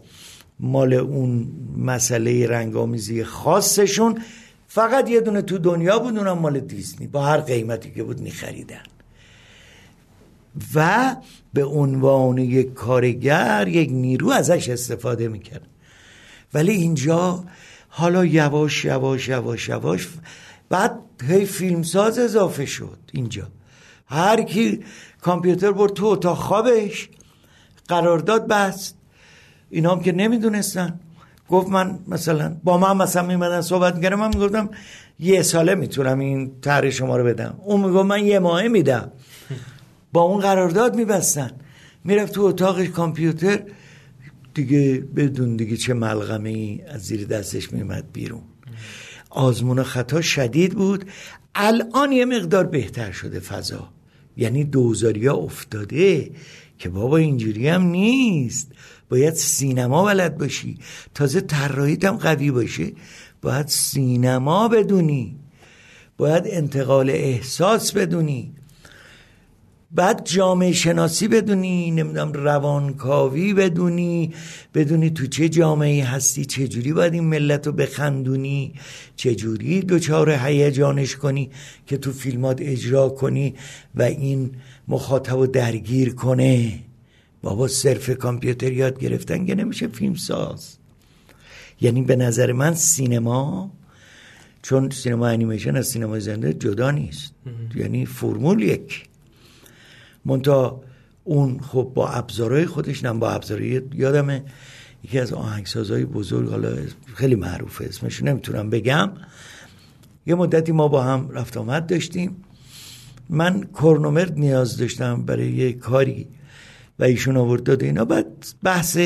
مال اون مسئله رنگامیزی خاصشون. فقط یه دونه تو دنیا بود اونم مال دیزنی. با هر قیمتی که بود میخریدن. و به عنوان یک کارگر یک نیرو ازش استفاده می‌کرد. ولی اینجا حالا یواش یواش یواش یواش بعد هی فیلمساز اضافه شد اینجا. هر کی کامپیوتر برد تو اتاق خوابش قرارداد بست اینا هم که نمی‌دونستن. گفت من مثلا با من مثلا میمدن صحبت می‌کردم من می‌گفتم یه ساله می‌تونم این طرح شما رو بدم. اون می‌گفت من یه ماهه میدم. با اون قرارداد میبستن. می‌رفت تو اتاق کامپیوتر. دیگه بدون دیگه چه ملغمه ای از زیر دستش میمد بیرون. آزمون خطا شدید بود. الان یه مقدار بهتر شده فضا. یعنی دوزاریا افتاده که بابا اینجوری هم نیست. باید سینما بلد باشی. تازه طراحیت هم قوی باشه. باید سینما بدونی. باید انتقال احساس بدونی. بعد جامعه شناسی بدونی نمی‌دونم روانکاوی بدونی بدونی تو چه جامعه هستی چجوری باید این ملت رو بخندونی چجوری دوچار هیجانش کنی که تو فیلمات اجرا کنی و این مخاطب رو درگیر کنه. بابا صرف کامپیوتر یاد گرفتن که نمیشه فیلم ساز. یعنی به نظر من سینما چون سینما انیمیشن از سینما زنده جدا نیست. یعنی فرمول یک. منتها اون خب با ابزارهای خودش نم با ابزارهای یادمه. یکی از آهنگسازهای بزرگ حالا خیلی معروفه اسمش نمی‌تونم بگم. یه مدتی ما با هم رفت آمد داشتیم. من کرنومرد نیاز داشتم برای یه کاری و ایشون آورد داد اینا. بعد بحث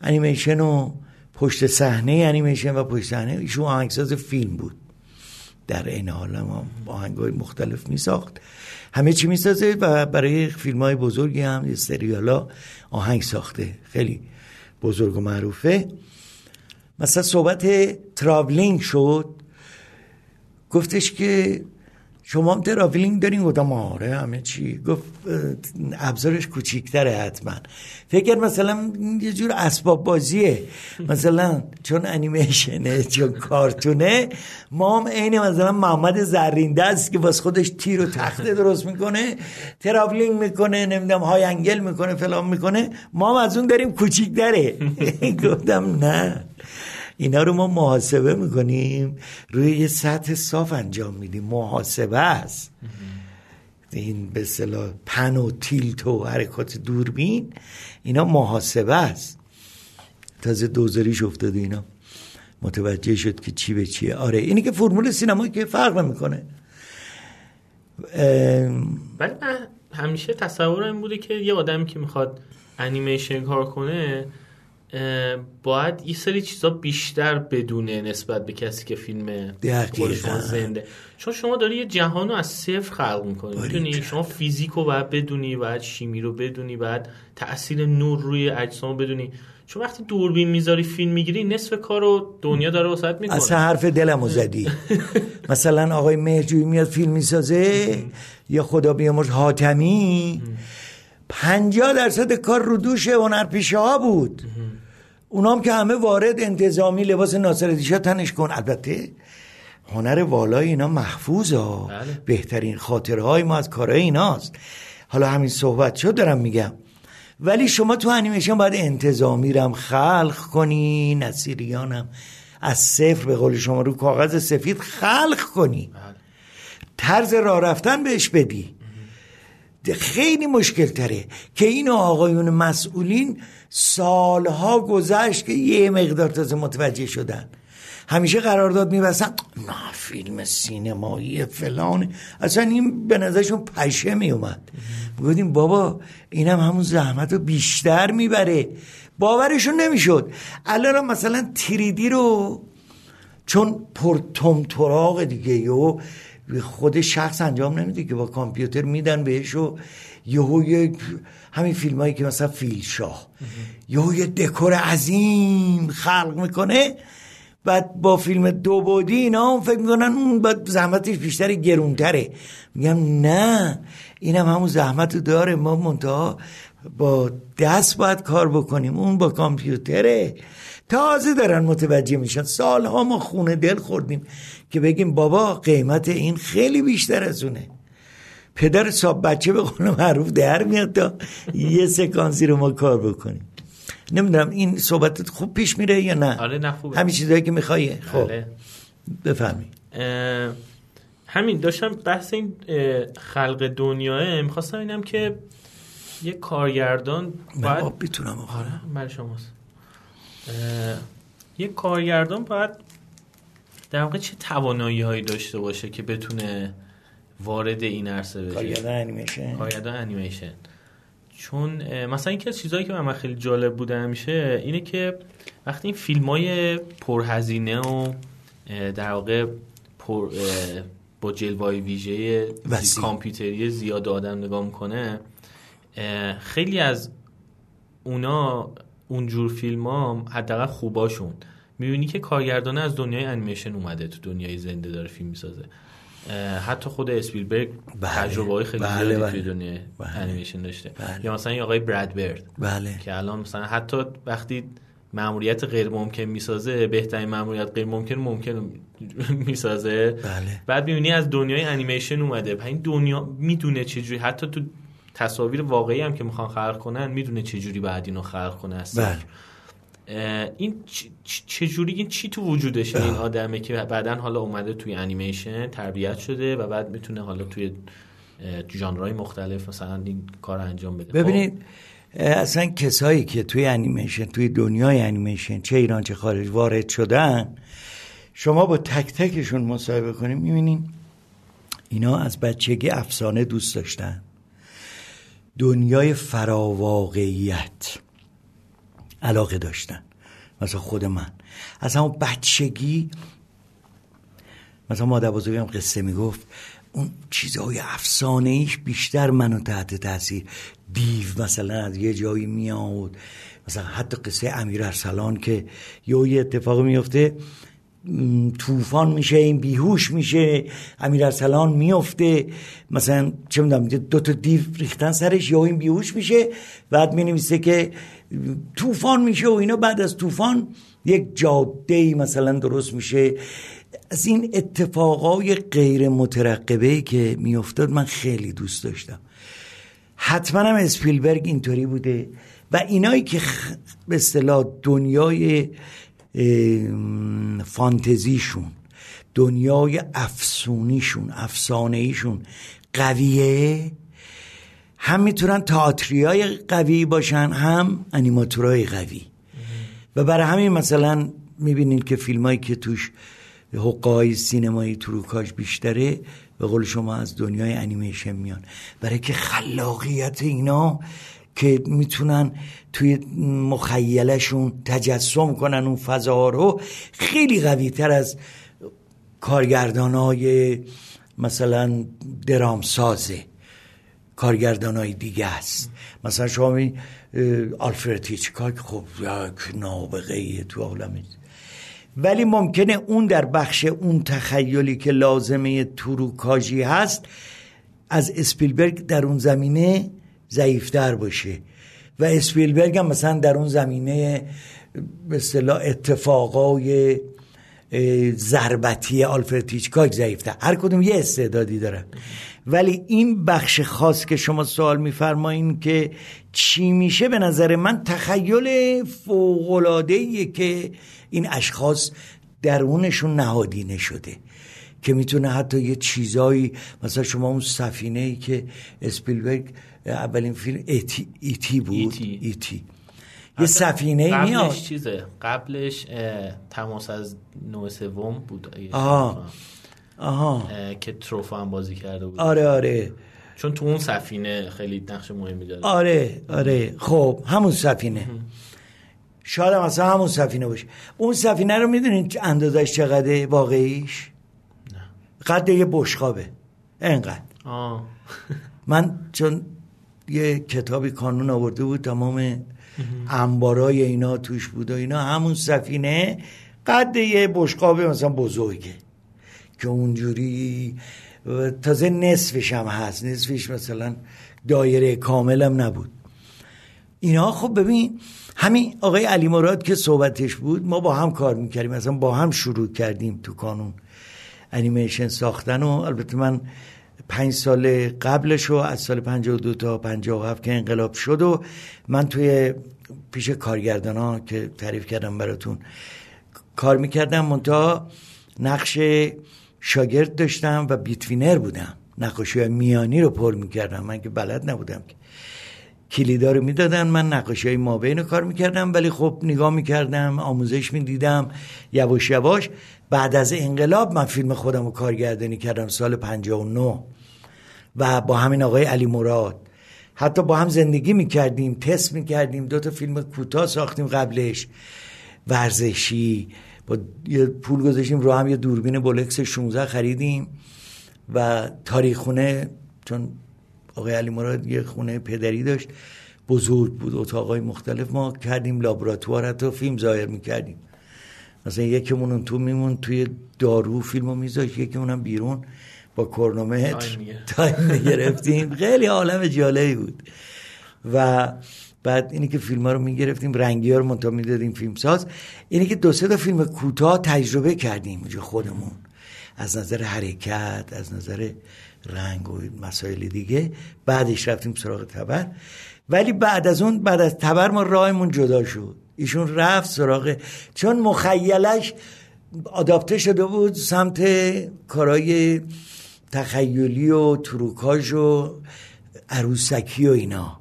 انیمیشن و پشت صحنه انیمیشن و پشت صحنه ایشون آهنگساز فیلم بود. در این حال ما آهنگای مختلف می ساخت همه چی می سازه و برای فیلم های بزرگی هم سریال ها آهنگ ساخته. خیلی بزرگ و معروفه. مثلا صحبت travelling شد. گفتش که شما هم travelling دارین؟ گفتم آره همه چی. گفت ابزارش کوچیکتره حتما. فکر مثلا یه جور اسباب بازیه. مثلا چون انیمیشنه چون کارتونه ما هم عین مثلا محمد زرینده است که باز خودش تیر و تخته درست می‌کنه travelling می‌کنه نمی‌دونم high angle می‌کنه فلان می‌کنه. ما هم از اون داریم کوچیکتره. گفتم نه. اینا رو ما محاسبه می‌کنیم. روی یه سطح صاف انجام میدیم. محاسبه است. این به اصطلاح pan و tilt و حرکات دوربین اینا محاسبه است. تازه دوزاریش افتاده اینا. متوجه شد که چی به چیه. آره اینی که فرمول سینمایی که فرق می‌کنه ولی همیشه تصورم بوده که یه آدمی که می‌خواد انیمیشن کار کنه باید یه سری چیزا بیشتر بدونه نسبت به کسی که فیلم زنده. چون شما داری یه جهان رو از صفر خلق می‌کنی می‌دونی شما فیزیک رو باید بدونی باید شیمی رو بدونی باید تاثیر نور روی اجسام بدونی. چون وقتی دوربین می‌ذاری فیلم می‌گیری نصف کار رو دنیا داره وسط می‌کنه. اصلا حرف دلمو زدی. مثلا آقای مهرجویی میاد فیلم می‌سازه یا خدا بیامرز حاتمی. پنجاه درصد کار رو دوش هنرپیشه ها بود. اونام که همه وارد انتظامی لباس ناصر تنش کن. البته هنر والای اینا محفوظ ها بله. بهترین خاطره های ما از کارهای ایناست. حالا همین صحبت شد دارم میگم. ولی شما تو انیمیشن باید انتظامی رم خلق کنی نصیریانم از صفر به قول شما رو کاغذ سفید خلق کنی. بله. طرز راه رفتن بهش بدی. خیلی مشکل تره که این آقایون مسئولین سالها گذشت که یه مقدار تازه متوجه شدن. همیشه قرارداد میبستن نه فیلم سینمایی فلان. اصلا این به نظرشون پشه میومد بودیم بابا اینم همون زحمت رو بیشتر می‌بره. باورشون نمی‌شد. الان مثلا تریدی رو چون پر تراغ دیگه و خود شخص انجام نمیده که با کامپیوتر میدن بهش و یهو یک همین فیلم هایی که مثلا فیل شاه یهو یه دکور عظیم خلق می‌کنه بعد با فیلم دو بودی اینا فکر می‌کنن اون باید زحمتش بیشتر گرونتره. میگم نه اینم همون زحمت داره. ما منتها با دست باید کار بکنیم. اون با کامپیوتره. تازه دارن متوجه میشن. سالها ما خونه دل خوردیم که بگیم بابا قیمت این خیلی بیشتر از اونه. پدر صاحب بچه به قول معروف در میاد تا یه سکانسی رو ما کار بکنیم. نمی‌دونم این صحبتت خوب پیش میره یا نه؟ آره نه خوبه. همین چیزایی که میخوایی خب بله. بفهمی همین داشتم بحث این خلق دنیاه می‌خواستم اینم که یه کارگردان من باید... بیتونم آره شماست. یه کارگردان باید در واقع چه توانایی هایی داشته باشه که بتونه وارد این عرصه بشه؟ کارگردان انیمیشن. کارگردان انیمیشن. چون مثلا اینکه از چیزهایی که من خیلی جالب بوده میشه اینه که وقتی این فیلم های پرهزینه و در واقع پر با جلوای ویژه کامپیوتری زیاد آدم نگاه می‌کنه خیلی از اونا اونجور فیلم ها حداقل خوباشون می‌بینی که کارگردانه از دنیای انیمیشن اومده تو دنیای زنده داره فیلم می‌سازه حتی خود اسپیلبرگ بله. تجربه های خیلی بله زیادی بله. توی دنیای بله. انیمیشن داشته بله. یا مثلا آقای براد برد بله. که الان مثلا حتی وقتی ماموریت غیر ممکن می‌سازه بهترین ماموریت غیر ممکن ممکن می‌سازه بله. بعد می‌بینی از دنیای انیمیشن اومده این دنیا می‌دونه چجوری حتی تو تصاویر واقعی هم که می‌خوان خلق کنن می‌دونه چجوری بعد اینو خلق کنه است بله. این چجوری این چی تو وجودشه این آدمه که بعدا حالا اومده توی انیمیشن تربیت شده و بعد می‌تونه حالا توی ژانرهای مختلف مثلا این کار انجام بده. ببینید اصلا کسایی که توی انیمیشن توی دنیای انیمیشن چه ایران چه خارج وارد شدن شما با تک تکشون مصاحبه کنیم می‌بینین اینا از بچگی افسانه دوست داشتن. دنیای فراواقعیت علاقه داشتن. مثلا خود من. از همون بچگی مثلا مادر بزرگم قصه می‌گفت اون چیزهای افسانه ایش بیشتر منو تحت تاثیر. دیو مثلا از یه جایی میاد مثلا حتی قصه امیر ارسلان که یه اتفاق میفته طوفان میشه این بیهوش میشه امیر ارسلان میفته مثلا چه می‌دونم دو تا دیو ریختن سرش یا این بیهوش میشه. بعد می نویسه که طوفان میشه و اینا. بعد از طوفان یک جاده ای مثلا درست میشه. از این اتفاقای غیر مترقبه که میافتاد من خیلی دوست داشتم. حتما هم اسپیلبرگ اینطوری بوده. و اینایی که به اصطلاح دنیای فانتزیشون دنیای افسونیشون افسانه ایشون قویه؟ هم می‌تونن تئاتریای قوی باشن هم انیماتورای قوی. و برای همین مثلا می‌بینید که فیلمایی که توش حقای سینمایی تروکاش بیشتره به قول شما از دنیای انیمیشن میان. برای که خلاقیت اینا که می‌تونن توی مخیلشون تجسم کنن اون فضا رو خیلی قوی تر از کارگردان های مثلا درامسازه. کارگردان های دیگه است. مثلا شما می آلفرد هیچکاک خب یک نابغه تو عالم ولی ممکنه اون در بخش اون تخیلی که لازمه تروکاژی هست از اسپیلبرگ در اون زمینه ضعیفتر باشه. و اسپیلبرگ هم مثلا در اون زمینه به اصطلاح اتفاقای ضربتی آلفرد هیچکاک ضعیفتر. هر کدوم یه استعدادی دارن. ولی این بخش خاص که شما سوال میفرمایین که چی میشه به نظر من تخیل فوقلادهیه که این اشخاص درونشون نهادینه شده که می‌تونه حتی یه چیزایی مثلا شما اون سفینه ای که اسپیلبرگ اولین فیلم ایتی, ایتی بود. ایتی, ایتی. یه سفینه ای میاد. قبلش چیزه؟ قبلش تماس از نوع سوم بود. آها. آها. که تروفا هم بازی کرده بود. آره آره. چون تو اون سفینه خیلی نقش مهمی داره. آره آره. خب همون سفینه. شاید هم اصلا همون سفینه باشه. اون سفینه رو می‌دونین اندازش چقدره واقعیش؟ قد یه بشقابه. انقدر آه. من چون یه کتابی کانون آورده بود تمام انبارای اینا توش بود و اینا. همون سفینه قد یه بشقاب مثلا بزرگه که اونجوری تازه نصفش هم هست. نصفش مثلا دایره کاملم نبود. اینا خب ببین همین آقای علی مراد که صحبتش بود ما با هم کار می‌کردیم. مثلا با هم شروع کردیم تو کانون انیمیشن ساختن و البته من پنج سال قبلش و از سال 52 تا 57 که انقلاب شد و من توی پیش کارگردان ها که تعریف کردم براتون کار می‌کردم منتها نقش شاگرد داشتم و بیتوینر بودم. نقاشی میانی رو پر می‌کردم. من که بلد نبودم که کلیدا رو می‌دادن من نقاشی های مابین رو کار می‌کردم. ولی خب نگاه می‌کردم آموزش می‌دیدم یواش یواش. بعد از انقلاب من فیلم خودم رو کارگردانی کردم سال 59 و با همین آقای علی مراد. حتی با هم زندگی می‌کردیم تست می‌کردیم دو تا فیلم کوتاه ساختیم قبلش. ورزشی با یه پول گذاشتیم رو هم یه دوربین بولکس 16 خریدیم و تاریخونه چون آقای علی مراد یه خونه پدری داشت بزرگ بود اتاقای مختلف. ما کردیم لابراتوار حتی فیلم ظاهر می‌کردیم. مثلا یکیمون اون تو میمون توی دارو فیلم رو میذاشت یکیمون هم بیرون. با کرنومتر تایم گرفتیم خیلی عالم جالبی بود. و بعد اینی که فیلم ها رو می‌گرفتیم رنگی ها رو منتها می‌دادیم فیلم ساز اینی که دو سه تا فیلم کوتاه تجربه کردیم اونجا خودمون. از نظر حرکت از نظر رنگ و مسائل دیگه. بعدش رفتیم سراغ تبر. ولی بعد از اون بعد از تبر ما راهمون جدا شد. ایشون رفت سراغ چون مخیلش آداپته شده بود سمت کارای تخیلی و تروکاژ و عروسکی و اینا.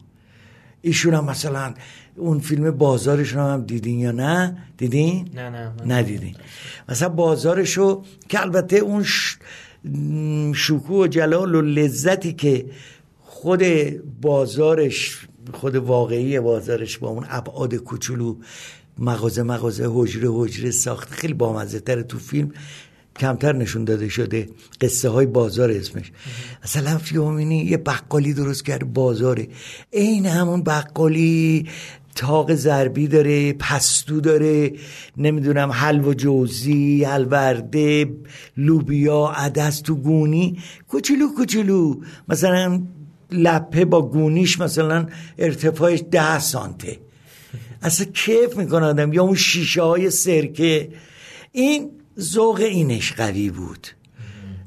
ایشون هم مثلا اون فیلم بازارش رو هم دیدین یا نه؟ دیدین؟ نه نه ندیدین. مثلا بازارشو که البته اون ش... شکوه و جلال و لذتی که خود بازارش خود واقعی بازارش با اون ابعاد کوچولو مغازه مغازه حجره حجره ساخته خیلی بامزه تره تو فیلم. کمتر نشون داده شده قصه های بازار اسمش. مثلا فیومینی یه بقالی درست کرده بازاره. عین همون بقالی تاق ضربی داره پستو داره نمی‌دونم حلو جوزی الورده لوبیا عدس تو گونی. کوچولو کوچولو. مثلا لپه با گونیش مثلا ارتفاعش ده سانته. اصلا کیف می‌کنه آدم؟ یا اون شیشه های سرکه. این ذوق اینش قوی بود.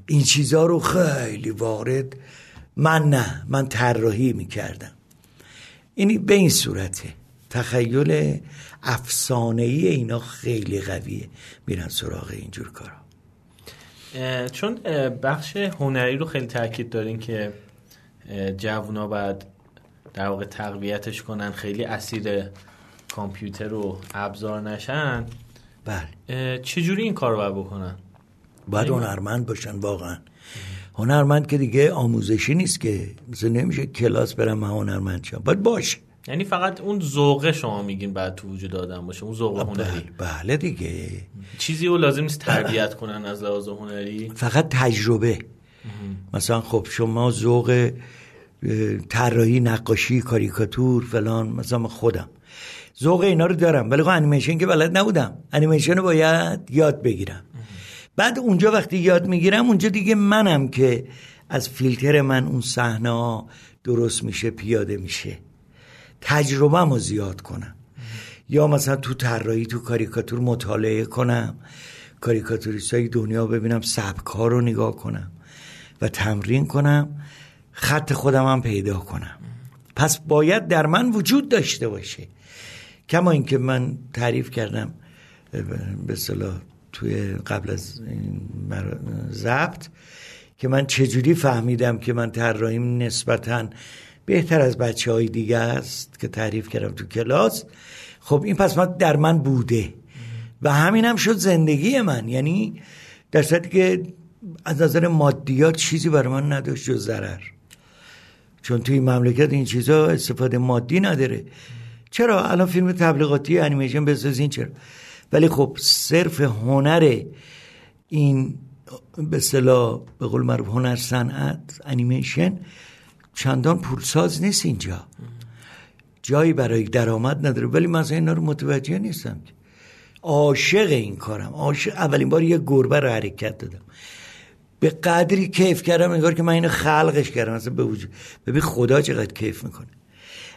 این چیزها رو خیلی وارد من نه من طراحی می‌کردم. اینی به این صورته. تخیل افسانه ای اینا خیلی قویه. میرن سراغ اینجور کارا. چون بخش هنری رو خیلی تاکید دارین که جوونا باید در واقع تقویتش کنن. خیلی اسیر کامپیوتر و ابزار نشن. بله. چجوری این کار رو باید بکنن؟ باید هنرمند باشن واقعا. هنرمند که دیگه آموزشی نیست که مثل نمیشه کلاس برم من هنرمند شم. باید باشه. یعنی فقط اون ذوق شما میگین بعد تو وجود آدم باشه اون ذوق هنری؟ بله دیگه. چیزی رو لازم نیست تربیت کنن از لحاظ هنری؟ فقط تجربه. مثلا خب شما ذوق طراحی نقاشی کاریکاتور فلان مثلا خودم. ذوق اینا رو دارم. ولی خب انیمیشن که بلد نبودم. انیمیشن رو باید یاد بگیرم. بعد اونجا وقتی یاد می‌گیرم اونجا دیگه منم که از فیلتر من اون صحنه ها درست میشه پیاده میشه. تجربه رو زیاد کنم. یا مثلا تو طراحی تو کاریکاتور مطالعه کنم. کاریکاتوریست های دنیا ببینم سبک ها رو نگاه کنم و تمرین کنم. خط خودم هم پیدا کنم. پس باید در من وجود داشته باشه. کما اینکه من تعریف کردم به صلاح توی قبل از این ضبط که من چجوری فهمیدم که من طراحیم نسبتا بهتر از بچه های دیگه است که تعریف کردم تو کلاس؟ خب این پس من در من بوده. و همین هم شد زندگی من. یعنی در صورتی که از نظر مادیات چیزی برای من نداشت جز ضرر. چون توی مملکت این چیزا استفاده مادی نداره. چرا الان فیلم تبلیغاتی انیمیشن بسازین؟ چرا؟ ولی خب صرف هنر این به صلاح به قول معروف هنر صنعت انیمیشن چندان پولساز نیست اینجا. جایی برای درآمد نداره. ولی من اینا رو متوجه نیستم عاشق این کارم. عاشق اولین بار یه گربه رو حرکت دادم. به قدری کیف کردم انگار که من اینو خلقش کردم. مثلا به وجود ببین خدا چقدر کیف می‌کنه.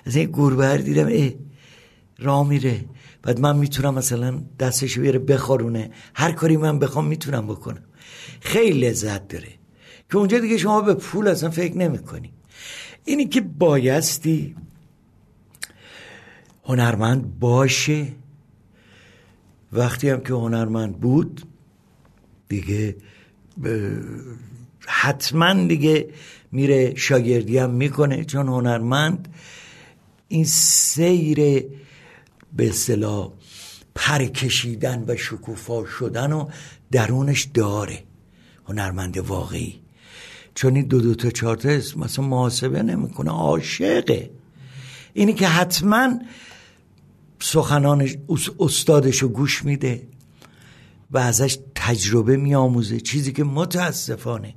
از این گربه دیدم اه راه میره. بعد من می‌تونم مثلا دستشو بیاره بخارونه. هر کاری من بخوام می‌تونم بکنم. خیلی لذت داره که اونجا دیگه شما به پول اصلا فکر نمی‌کنی. اینی که بایستی هنرمند باشه. وقتی هم که هنرمند بود دیگه حتما دیگه میره شاگردی هم می‌کنه. چون هنرمند این سیر به اصطلاح پرکشیدن و شکوفا شدن و درونش داره هنرمند واقعی. چون این دو دو تا چهار تا مثلا محاسبه نمی‌کنه عاشقه. اینی که حتما سخنان استادش رو گوش میده و ازش تجربه میآموزه چیزی که متاسفانه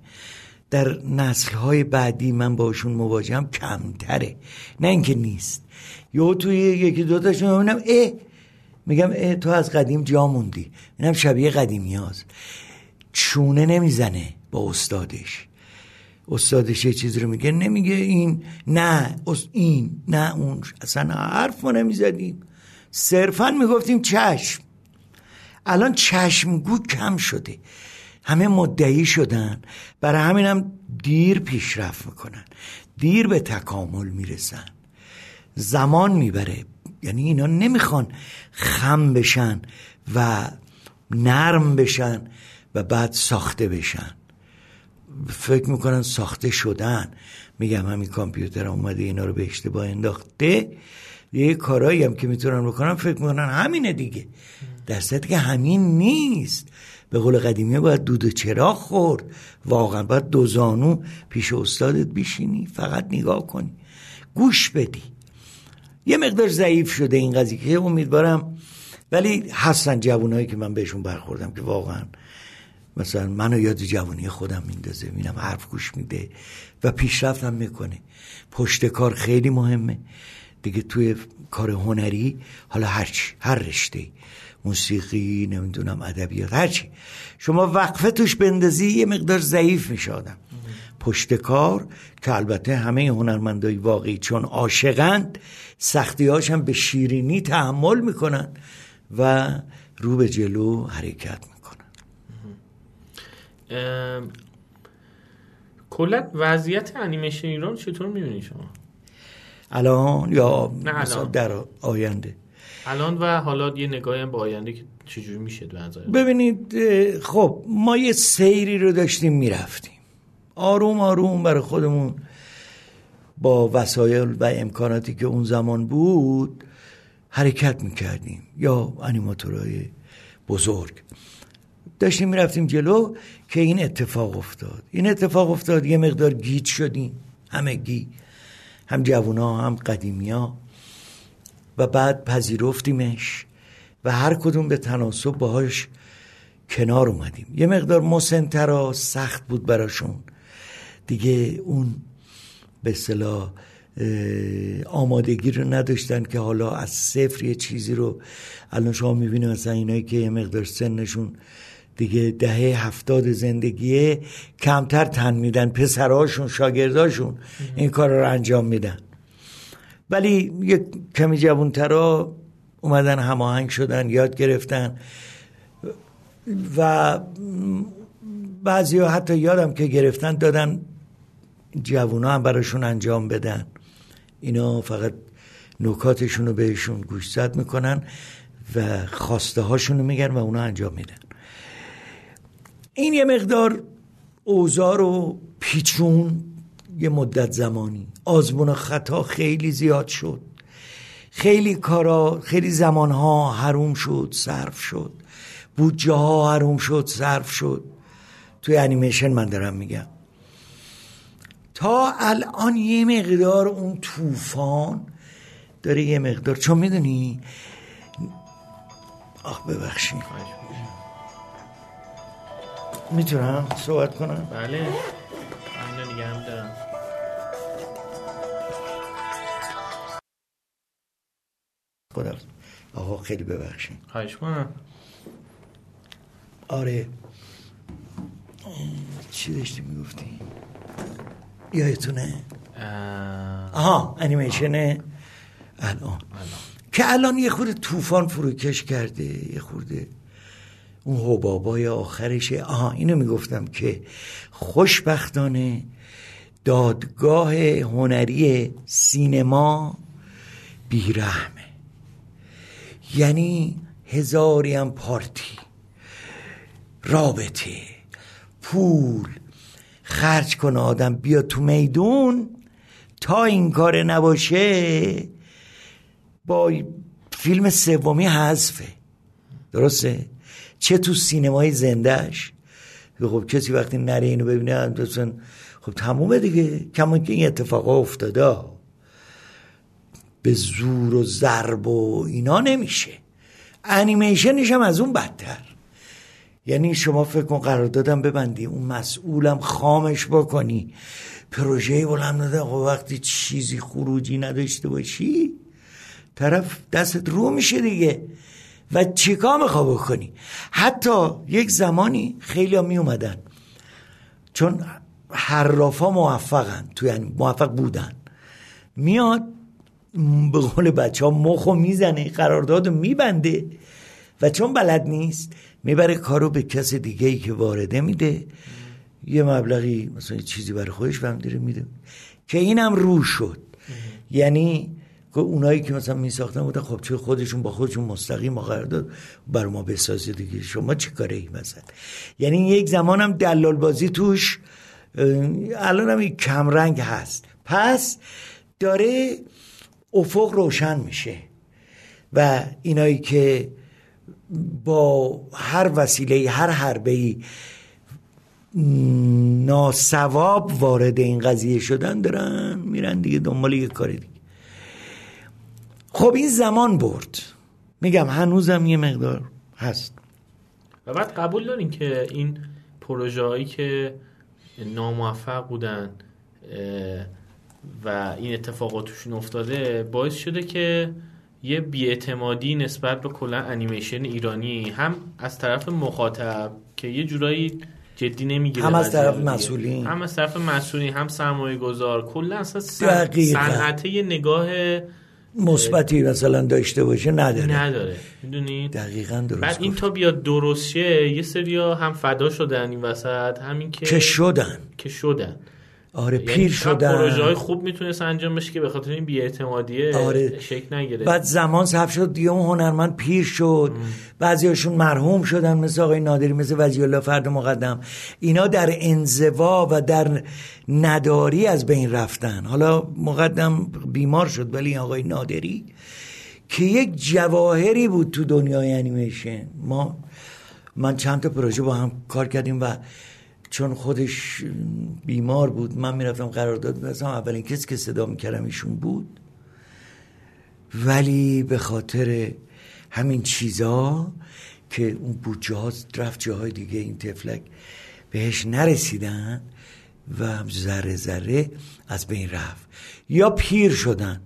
در نسل های بعدی من باشون مواجهم کمتره. نه اینکه نیست. یا توی یکی دوتاشون می‌بینم اه میگم اه تو از قدیم جا موندی. اینم شبیه قدیمی هاست. چونه نمی‌زنه با استادش. استادش یه چیزی رو میگه نمیگه این نه این نه اون اصلا حرف ما نمی‌زدیم. صرفا می‌گفتیم چشم. الان چشمگو کم شده. همه مدعی شدن. برای همینم دیر پیشرفت می‌کنن. دیر به تکامل می‌رسن. زمان می‌بره. یعنی اینا نمی‌خوان خم بشن و نرم بشن و بعد ساخته بشن. فکر می‌کنن ساخته شدن. میگم همین کامپیوتر اومده اینا رو به اشتباه انداخته. یه کارایی هم که می‌تونن بکنن فکر می‌کنن همینه دیگه. در که همین نیست. به قول قدیمی باید دود چراغ خورد. واقعا باید دو زانو پیش استادت بیشینی فقط نگاه کنی. گوش بدی. یه مقدار ضعیف شده این قضیه که امیدوارم ولی هستن جوانایی که من بهشون برخوردم که واقعا مثلا منو یاد جوانی خودم میندازه میرم حرف گوش میده و پیشرفت هم می‌کنه. پشت کار خیلی مهمه. دیگه توی کار هنری حالا هرچی هر رشته موسیقی نمی‌دونم ادبیات هرچی شما وقفه توش بندازی یه مقدار ضعیف میشه آدم. پشت کار که البته همه هنرمندای واقعی چون عاشقند سختی هم به شیرینی تحمل می‌کنن و رو به جلو حرکت می‌کنن. کلا وضعیت انیمیشن ایران چطور می‌بینی شما؟ الان یا مثلا در آینده. الان و حالا یه نگاهی به آینده که چجوری میشه ببینید خب ما یه سیری رو داشتیم می‌رفتیم. آروم آروم برای خودمون با وسایل و امکاناتی که اون زمان بود حرکت می‌کردیم. یا انیماتورهای بزرگ. داشتیم می‌رفتیم جلو که این اتفاق افتاد. این اتفاق افتاد یه مقدار گیت شدیم. همگی هم جوونا هم قدیمیا و بعد پذیرفتیمش و هر کدوم به تناسب باهاش کنار اومدیم. یه مقدار مسنترا سخت بود براشون. دیگه اون به صلاح آمادگی رو نداشتن که حالا از صفر یه چیزی رو الان شما می‌بینید مثلا اینایی که یه مقدار سنشون دیگه دهه هفتاد زندگیه کمتر تن میدن پسرهاشون شاگرداشون این کار رو انجام میدن. ولی یه کمی جوانترا اومدن هماهنگ شدن یاد گرفتن. و بعضی ها حتی یادم که گرفتن دادن جوونا هم براشون انجام بدن. اینا فقط نکاتشون رو بهشون گوشزد می‌کنن و خواسته هاشون رو میگن و اونا انجام میدن. این یه مقدار اوزار و پیچون یه مدت زمانی. آزمون خطا خیلی زیاد شد. خیلی کارا خیلی زمانها حروم شد صرف شد. بودجه ها حروم شد صرف شد. توی انیمیشن من دارم میگم. تا الان یه مقدار اون طوفان داره یه مقدار چون می‌دونی؟ آخ ببخشید. می‌تونم صحبت کنم؟ بله. خدا آقا خیلی ببخشید. خواهش کنم آره. چی داشتی می‌گفتی یادتونه؟ آها انیمیشن الان. که الان یه خورده طوفان فروکش کرده یه خورده اون حبابای آخرشه. آها اینو می‌گفتم که خوشبختانه دادگاه هنری سینما بیرحمه. یعنی هزاری هم پارتی. رابطه پول خرج کنه آدم بیا تو میدون تا این کار نباشه با فیلم سومی حذفه. درسته؟ چه تو سینمای زندهش خب کسی وقتی نره اینو ببینه خب تمومه دیگه. کمان که این اتفاقا افتاده به زور و ضرب و اینا نمیشه. انیمیشنش هم از اون بدتر. یعنی شما فکر کن قرار دادم ببندی اون مسئولم خامش بکنی. پروژه بلند داده خب وقتی چیزی خروجی نداشته باشی طرف دستت رو میشه دیگه. و چیکار میخوا بکنی؟ حتی یک زمانی خیلی ها می اومدن چون حرافا موفقن تو یعنی موفق بودن. میاد به قول بچه ها مخو می‌زنه قرارداد میبنده و چون بلد نیست می‌بره کارو به کس دیگه ای که وارده میده. یه مبلغی مثلا یه چیزی برای خودش بهم میده. که اینم رو شد. یعنی که اونایی که مثلا میساختن بودن خب چه خودشون با خودشون مستقیم قرارداد بر ما بسازه دیگه. شما چی کاره ای مثلا یعنی یک زمان هم دلال بازی توش الان هم یک کمرنگ هست. پس داره افق روشن میشه و اینایی که با هر وسیله هر حربه ای ناسواب وارد این قضیه شدن دارن میرن دیگه دنبال یه کار دیگه. خب این زمان برد. میگم هنوزم یه مقدار هست. و بعد قبول دارین که این پروژه هایی که ناموفق بودن و این اتفاقات توشون افتاده باعث شده که یه بیاعتمادی نسبت به کلا انیمیشن ایرانی هم از طرف مخاطب که یه جورایی جدی نمی‌گیره هم از طرف. مسئولین. هم از طرف مسئولین هم سرمایه گذار کلا اصلا. صنعت یه نگاه مثبتی مثلا داشته باشه نداره نداره می‌دونید دقیقا درست بعد این. تا بیاد درست شه یه سریا هم فدا شدن این وسط همین که که شدن که شدن آره یعنی پیر شاید پروژه های شدن خوب می‌تونست انجام بشه که به خاطر این بیاعتمادیه آره. شکل نگیره بعد زمان صرف شد دیگه اون هنرمند پیر شد. بعضیاشون مرحوم شدن مثل آقای نادری مثل وزی الله فرد مقدم. اینا در انزوا و در نداری از بین رفتن. حالا مقدم بیمار شد ولی آقای نادری که یک جواهری بود تو دنیای انیمیشن. ما من چند تا پروژه با هم کار کردیم و چون خودش بیمار بود من می‌رفتم قرارداد می‌بستم اولین کسی که صدا می‌کردم ایشون بود. ولی به خاطر همین چیزا که اون بودجه ها رفت جاهای دیگه این تفلک بهش نرسیدن و ذره ذره از بین رفت. یا پیر شدن.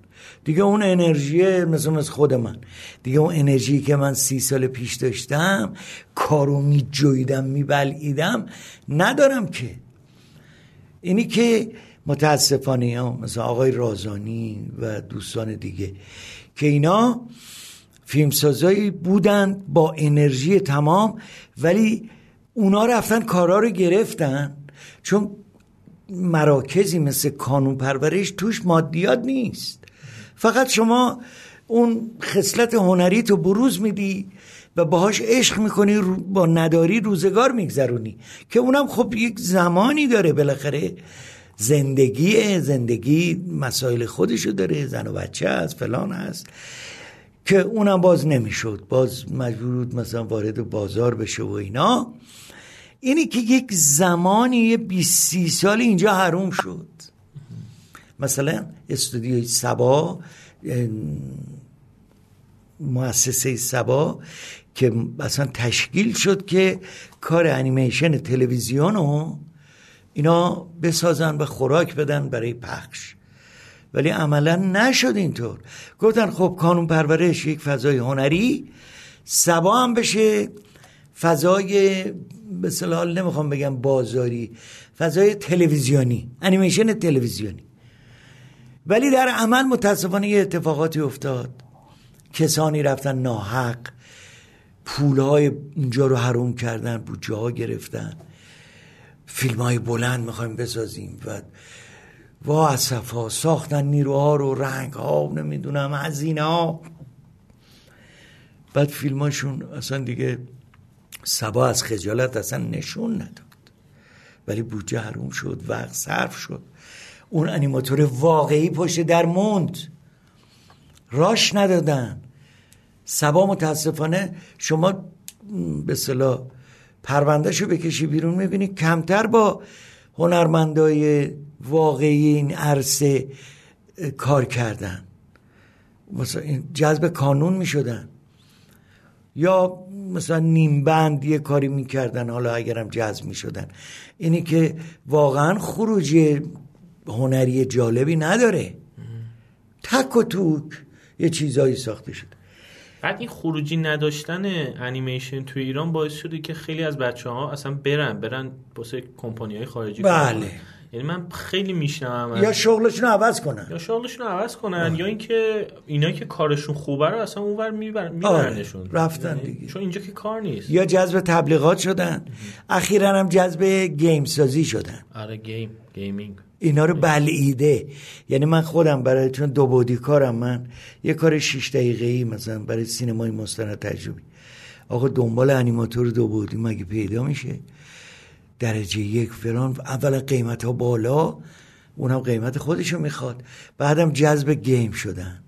دیگه اون انرژی مثل مثل خود من. دیگه اون انرژی که من سی سال پیش داشتم کارو می جویدم می بلعیدم ندارم که. اینی که متاسفانه ها مثل آقای رازانی و دوستان دیگه که اینا فیلمسازایی بودن با انرژی تمام ولی اونا رفتن کارا رو گرفتن. چون مراکزی مثل کانون پرورش توش مادیات نیست. فقط شما اون خصلت هنری تو بروز میدی و باهاش عشق می‌کنی با نداری روزگار میگذرونی. که اونم خب یک زمانی داره بالاخره. زندگی زندگی مسائل خودشو داره زن و بچه هست فلان هست. که اونم باز نمی‌شد. باز مجبور بود مثلا وارد بازار بشه و اینا. اینی که یک زمانی یه 20 30 سال اینجا حروم شد. مثلا استودیوی سبا مؤسسه سبا که اصلا تشکیل شد که کار انیمیشن تلویزیون رو اینا بسازن و خوراک بدن برای پخش. ولی عملا نشد اینطور. گفتن خب کانون پرورش یک فضای هنری سبا هم بشه. فضای به نمی‌خوام بگم بازاری فضای تلویزیونی انیمیشن تلویزیونی. ولی در عمل متاسفانه یه اتفاقاتی افتاد. کسانی رفتن ناحق پولهای اونجا رو حروم کردن بودجه ها گرفتن. فیلم های بلند می‌خوایم بسازیم. و وا ها ساختن نیروها رو رنگ ها نمی‌دونم هزینه ها بعد فیلماشون اصلا دیگه سبا از خجالت اصلا نشون نداد. ولی بودجه حروم شد وقت صرف شد. اون انیماتور واقعی پشت در موند. راش ندادن. سبا متاسفانه شما به صلاح پروندهشو بکشی بیرون می‌بینی کمتر با هنرمندای واقعی این عرصه کار کردن. مثلا جذب کانون می‌شدن. یا مثلا نیم بند یه کاری می‌کردن حالا اگرم جذب می‌شدن. اینی که واقعا خروجی هنری جالبی نداره. تک و توک یه چیزایی ساخته شده بعد این خروجی نداشتن انیمیشن تو ایران باعث شده که خیلی از بچه ها اصلا برن برن واسه کمپانی های خارجی بله. یعنی من خیلی میشنوم. یا شغلشون عوض کنن. یا شغلشون عوض کنن یا اینکه اینا که کارشون خوبه رو اصلا اونور می‌برن میبرنشون. آره. رفتن یعنی دیگه. چون اینجا که کار نیست. یا جذب تبلیغات شدن. اخیرا هم جذب game سازی شدن. آره game gaming. اینا رو بلعیده. یعنی من خودم برای چون دو بعدی کارم من یه کار شیش دقیقه ای مثلا برای سینمای مستند تجربی. آقا دنبال انیماتور دو بعدی مگه پیدا میشه؟ درجه یک فلان اول قیمت ها بالا اونم قیمت خودشو می‌خواد. بعدم جذب game شدن.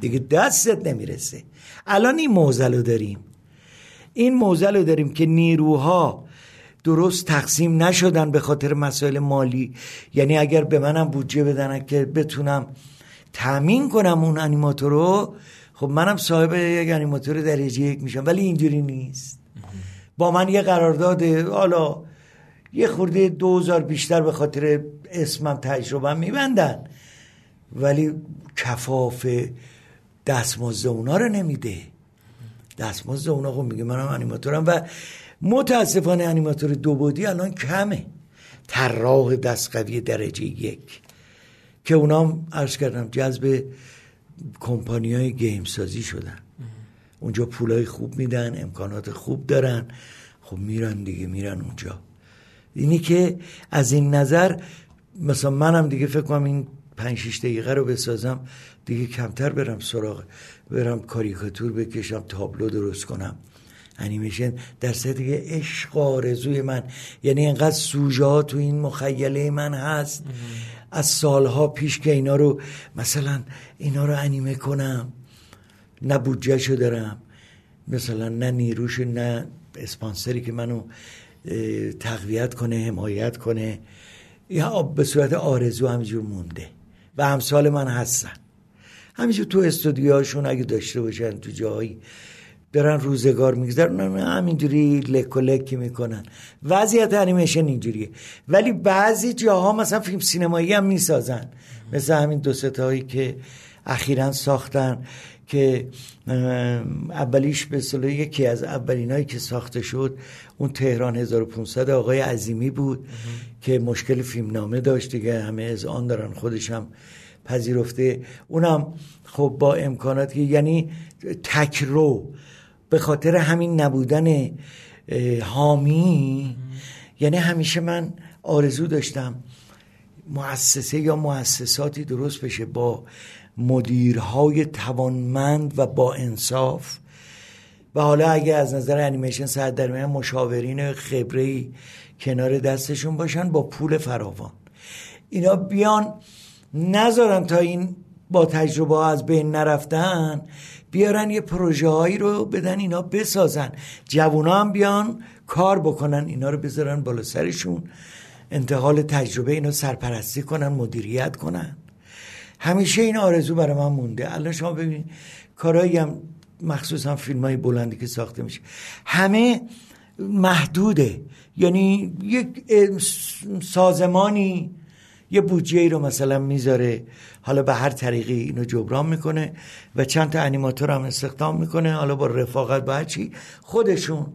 دیگه دستت نمی‌رسه. الان این موزل داریم. این موزل داریم که نیروها درست تقسیم نشدن به خاطر مسائل مالی. یعنی اگر به منم بودجه بدن که بتونم تامین کنم اون انیماتور رو خب منم صاحب یک انیماتور درجه یک میشم. ولی اینجوری نیست. با من یه قرارداد حالا یه خورده دوزار بیشتر به خاطر اسمم تجربه میبندن. ولی کفاف دستمزد اونا رو نمیده. دستمزد اونا خب میگه منم انیماتورم و متاسفانه انیماتور دو بودی الان کمه. طراح دستقوی درجه یک. که اونام عرض کردم جذب کمپانی های گیم سازی شدن. اونجا پولای خوب میدن امکانات خوب دارن. خب میرن دیگه میرن اونجا. اینی که از این نظر مثلا منم دیگه فکر کنم این پنج شیش دقیقه رو بسازم دیگه کمتر برم سراغ برم کاریکاتور بکشم تابلو درست کنم. انیمیشن در دیگه عشق آرزوی من. یعنی انقدر سوژه ها تو این مخیله من هست. از سالها پیش که اینا رو مثلا اینا رو انیمه کنم نه بودجهشو دارم. مثلا نه نیروش نه اسپانسری که منو تقویت کنه حمایت کنه. یا به صورت آرزو همینجور مونده. و همسال من هستن. همینجور تو استودیوهاشون اگه داشته باشن تو جایی دارن روزگار می‌گذارن همینجوری لک و لکی می‌کنن. وضعیت انیمیشن اینجوریه. ولی بعضی جاها مثلا فیلم سینمایی هم می‌سازن. مثل همین دو ستایی که اخیرا ساختن که اولیش به صلاح یکی از اولینایی که ساخته شد اون تهران 1500 آقای عظیمی بود که مشکل فیلمنامه داشت دیگه. همه از آن دارن خودش هم پذیرفته. اونم خب با امکانات یعنی تکرو به خاطر همین نبودن حامی. یعنی همیشه من آرزو داشتم مؤسسه یا مؤسساتی درست بشه با مدیرهای توانمند و با انصاف. و حالا اگه از نظر انیمیشن ساعت در مشاورین خبره کنار دستشون باشن با پول فراوان. اینا بیان نذارن تا این با تجربه ها از بین نرفتن. بیارن یه پروژه هایی رو بدن اینا بسازن. جوونا هم بیان کار بکنن اینا رو بذارن بالا سرشون. انتقال تجربه اینا سرپرستی کنن مدیریت کنن. همیشه این آرزو برای من مونده. الان شما ببینید کارهایی هم مخصوصا فیلم های بلندی که ساخته میشه. همه محدوده. یعنی یک سازمانی یه بودجه ای رو مثلا می‌ذاره. حالا به هر طریقی اینو جبران می‌کنه و چند تا انیماتور هم استخدام می‌کنه. حالا با رفاقت با چی خودشون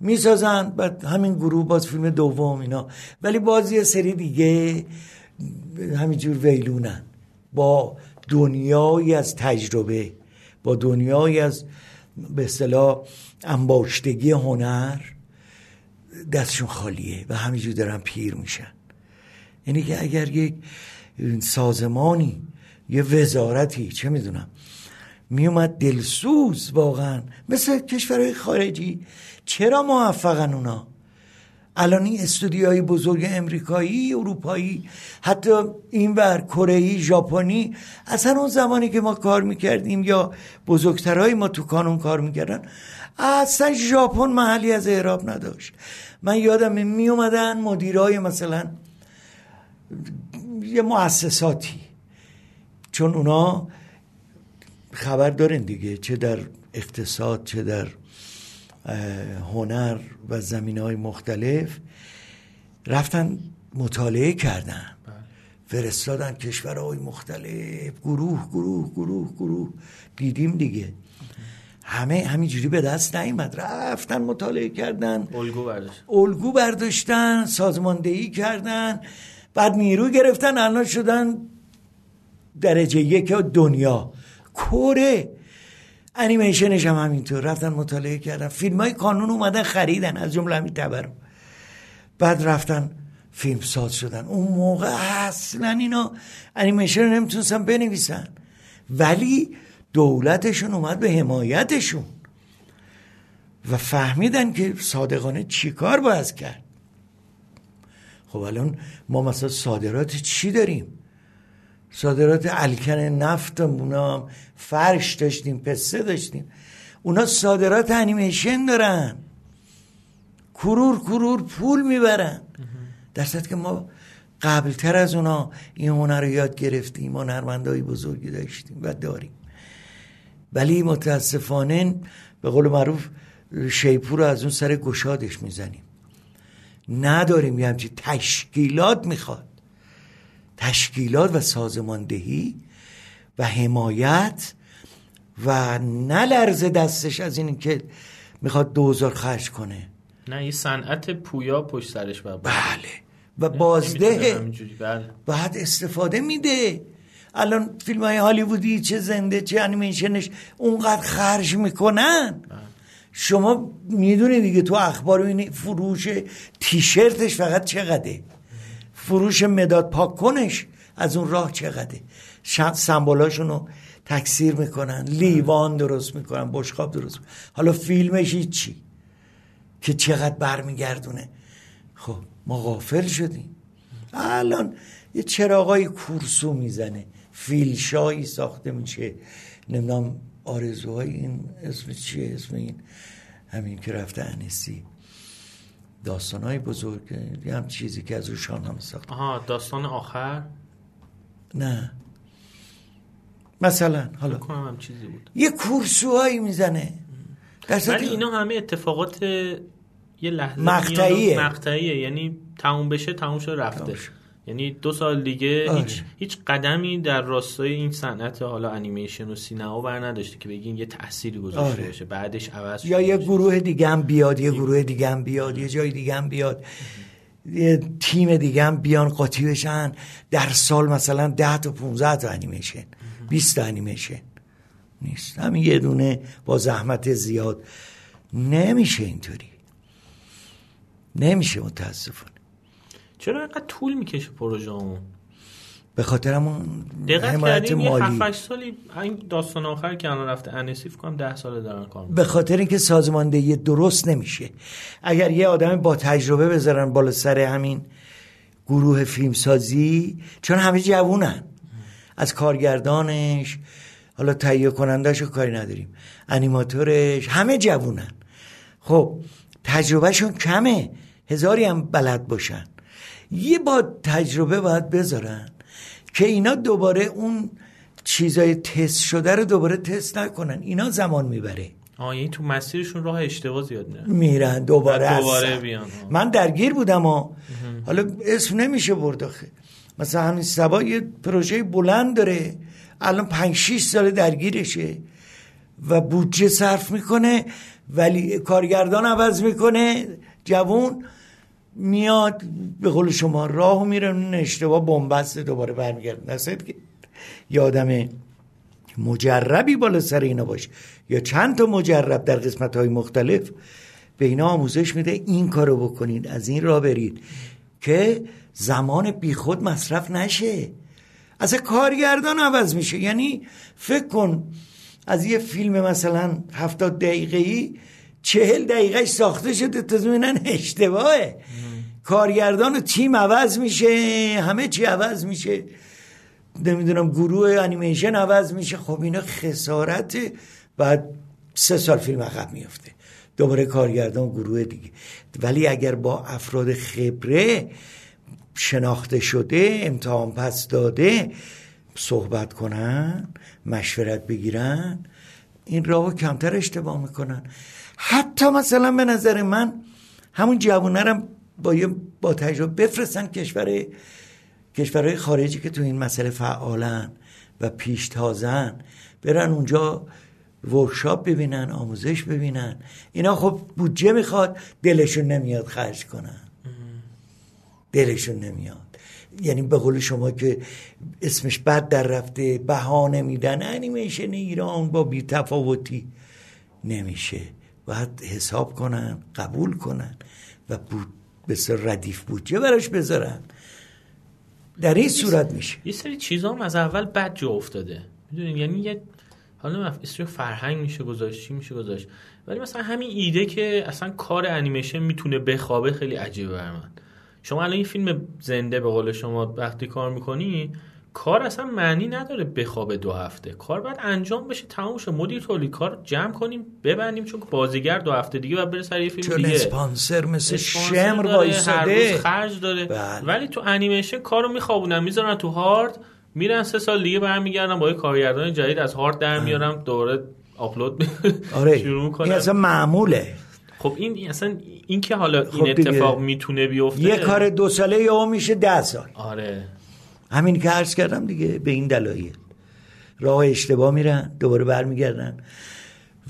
می‌سازن. بعد همین گروه باز فیلم دوم اینا. ولی باز یه سری دیگه همینجور ویلونن. با دنیایی از تجربه با دنیایی از به اصطلاح انباشتگی هنر دستشون خالیه و همینجور دارن پیر میشن. یعنی که اگر یک سازمانی یه وزارتی چه می‌دونم. میومد دلسوز واقعا. مثل کشورهای خارجی. چرا موفقن اونا؟ الان این استودیوهای بزرگ امریکایی اروپایی حتی این بر کره ژاپنی اصلا اون زمانی که ما کار می‌کردیم یا بزرگترهای ما تو کانون کار می‌کردن اصلا ژاپن محلی از اعراب نداشت. من یادم می اومدن مدیرای مثلا یه مؤسساتی. چون اونا خبر دارین دیگه چه در اقتصاد چه در هنر و زمین های مختلف. رفتن مطالعه کردن. بله. فرستادن کشورهای مختلف. گروه گروه گروه گروه. دیدیم دیگه. همه همینجوری به دست نیومد. رفتن مطالعه کردن. الگو برداشتن الگو برداشتن سازماندهی کردن. بعد نیرو گرفتن الان شدن درجه یک دنیا. کره. انیمیشنش هم همینطور. رفتن مطالعه کردن. فیلم های کانون اومدن خریدن. از جمله همین تبرم. بعد رفتن فیلم ساز شدن. اون موقع اصلا اینا انیمیشن رو نمی‌تونستن بنویسن. ولی دولتشون اومد به حمایتشون. و فهمیدن که صادقانه چیکار باید کرد. خب الان ما مثلا صادرات چی داریم؟ صادرات الکن نفت اونا فرش داشتیم پسته داشتیم. اونا صادرات انیمیشن دارن. کرور کرور پول می‌برن. در که ما قبلتر از اونا این هنر رو یاد گرفتیم هنرمندهای بزرگی داشتیم و داریم. ولی متاسفانه به قول معروف شیپور رو از اون سر گشادش می‌زنیم. نداریم یه همچین تشکیلات می‌خواد. تشکیلات و سازماندهی و حمایت و نلرز دستش از این که می‌خواد دوزار خرج کنه. نه یه صنعت پویا پشت سرش بله. و بازده. بله. بعد استفاده میده. الان فیلم های هالیوودی چه زنده چه انیمیشنش اونقدر خرج می‌کنن. بله. شما می‌دونید دیگه تو اخبار این فروش تیشرتش فقط چقدره؟ فروش مداد پاک کنش از اون راه چقدره؟ سمبولاشون رو تکثیر می‌کنن لیوان درست می‌کنن بشقاب درست می‌کنن. حالا فیلمش چی که چقدر برمیگردونه. خب ما غافل شدیم. الان یه چراغای کورسو می‌زنه. فیلشایی ساخته میشه. نمی‌دونم آرزوهای این اسم چیه؟ اسم این همین که رفته انیسی. داستان های بزرگ هم چیزی که از روشان هم ساخت. آها داستان آخر؟ نه. مثلا حالا. هم چیزی بود. یه کورسوهایی می‌زنه. ولی اینا همه اتفاقات یه لحظه مقطعیه. مقطعیه. یعنی تموم بشه تموم شده رفته. یعنی دو سال دیگه آره. هیچ هیچ قدمی در راستای این صنعت حالا انیمیشن و سینما بر نداشته که بگین یه تأثیری گذاشته آره. باشه بعدش عوض یا یه گروه دیگه هم بیاد یه گروه دیگه هم بیاد یه جای دیگه هم بیاد. یه تیم دیگه هم بیان قاطی بشن. در سال مثلا 10 تا 15 تا انیمیشن 20 تا انیمیشن نیست. همین یه دونه با زحمت زیاد. نمیشه اینطوری. نمیشه متاسفانه. چرا اینقدر طول می‌کشه پروژه‌مون به خاطر همون حمایت مالی. یه سالی این داستان آخر که الان رفته انسیف کنم ده ساله دارن کار به خاطر اینکه سازماندهی درست نمیشه. اگر یه آدم با تجربه بذارن بالا سر همین گروه فیلمسازی چون همه جوونن. از کارگردانش حالا تهیه کنندهش کاری نداریم. انیماتورش همه جوونن. خب تجربهشون کمه. هزاری هم بلد باشن. یه با تجربه باید بذارن که اینا دوباره اون چیزای تست شده رو دوباره تست نکنن. اینا زمان می‌بره. آه یعنی تو مسیرشون راه اشتباه زیاد میرن میرن دوباره, دوباره. بیان. من درگیر بودم و حالا اسم نمیشه برد آخه. مثلا همین سبا یه پروژه بلند داره. الان پنج شیش سال درگیرشه و بودجه صرف می‌کنه ولی کارگردان عوض می‌کنه جوون. میاد به قول شما راه میره اون اشتباه بنبسته دوباره برمیگرد نصیحت که یه آدم مجربی بالا سر اینا باشه. یا چند تا مجرب در قسمت های مختلف به اینا آموزش میده این کارو بکنید از این راه برید. که زمان بیخود مصرف نشه. از کارگردان عوض میشه. یعنی فکر کن از یه فیلم مثلا هفتاد دقیقه ای چهل دقیقهش ساخته شده تا می‌بینن اشتباهه. کارگردان و تیم عوض میشه همه چی عوض میشه. نمی‌دونم گروه انیمیشن عوض میشه. خب اینا خسارته بعد سه سال فیلم عقب میفته دوباره کارگردان گروه دیگه. ولی اگر با افراد خبره شناخته شده امتحان پس داده صحبت کنن مشورت بگیرن این راهو کمتر اشتباه می‌کنن. حتی مثلا به نظر من همون جوانرم با یه با تجربه بفرستن کشور کشورهای خارجی که تو این مسئله فعالن و پیشتازن برن اونجا ورکشاپ ببینن آموزش ببینن. اینا خب بودجه می‌خواد دلشون نمیاد خرج کنن. دلشون نمیاد. یعنی به قول شما که اسمش بد در رفته بهانه میدن انیمیشن ایران با بی تفاوتی نمیشه. باید حساب کنن قبول کنن و بود بسیار ردیف بودجه براش بذارن در این صورت میشه. یه سری چیزا هم از اول بد جا افتاده. می‌دونین یعنی یه حالا اسم فرهنگ میشه گذاشت چی میشه گذاشت. ولی مثلا همین ایده که اصلا کار انیمیشن می‌تونه بخوابه خیلی عجیبه بر من شما الان این فیلم زنده به قول شما وقتی کار می‌کنی کار اصلا معنی نداره بخوابه دو هفته. کار باید انجام بشه تموم شه. مدیر تولید کار جمع کنیم ببندیم چون بازیگر دو هفته دیگه باید بره سر یه فیلم چون دیگه. اسپانسر مثل شمر وایساده؟ خرج داره بله. ولی تو انیمیشن کارو میخوابونن می‌ذارن تو هارد میرن سه سال دیگه برمیگردن با یه کارگردان جدید از هارد در میارم دوباره آپلود آره. شروع این می‌کنن اصلا معموله. خب این اصلا این که حالا خب این دیگه. اتفاق می‌تونه بیفته. یه کار دو ساله یا میشه ده سال. آره. همین که عرض کردم دیگه به این دلایل. راه اشتباه میرن دوباره برمیگردن.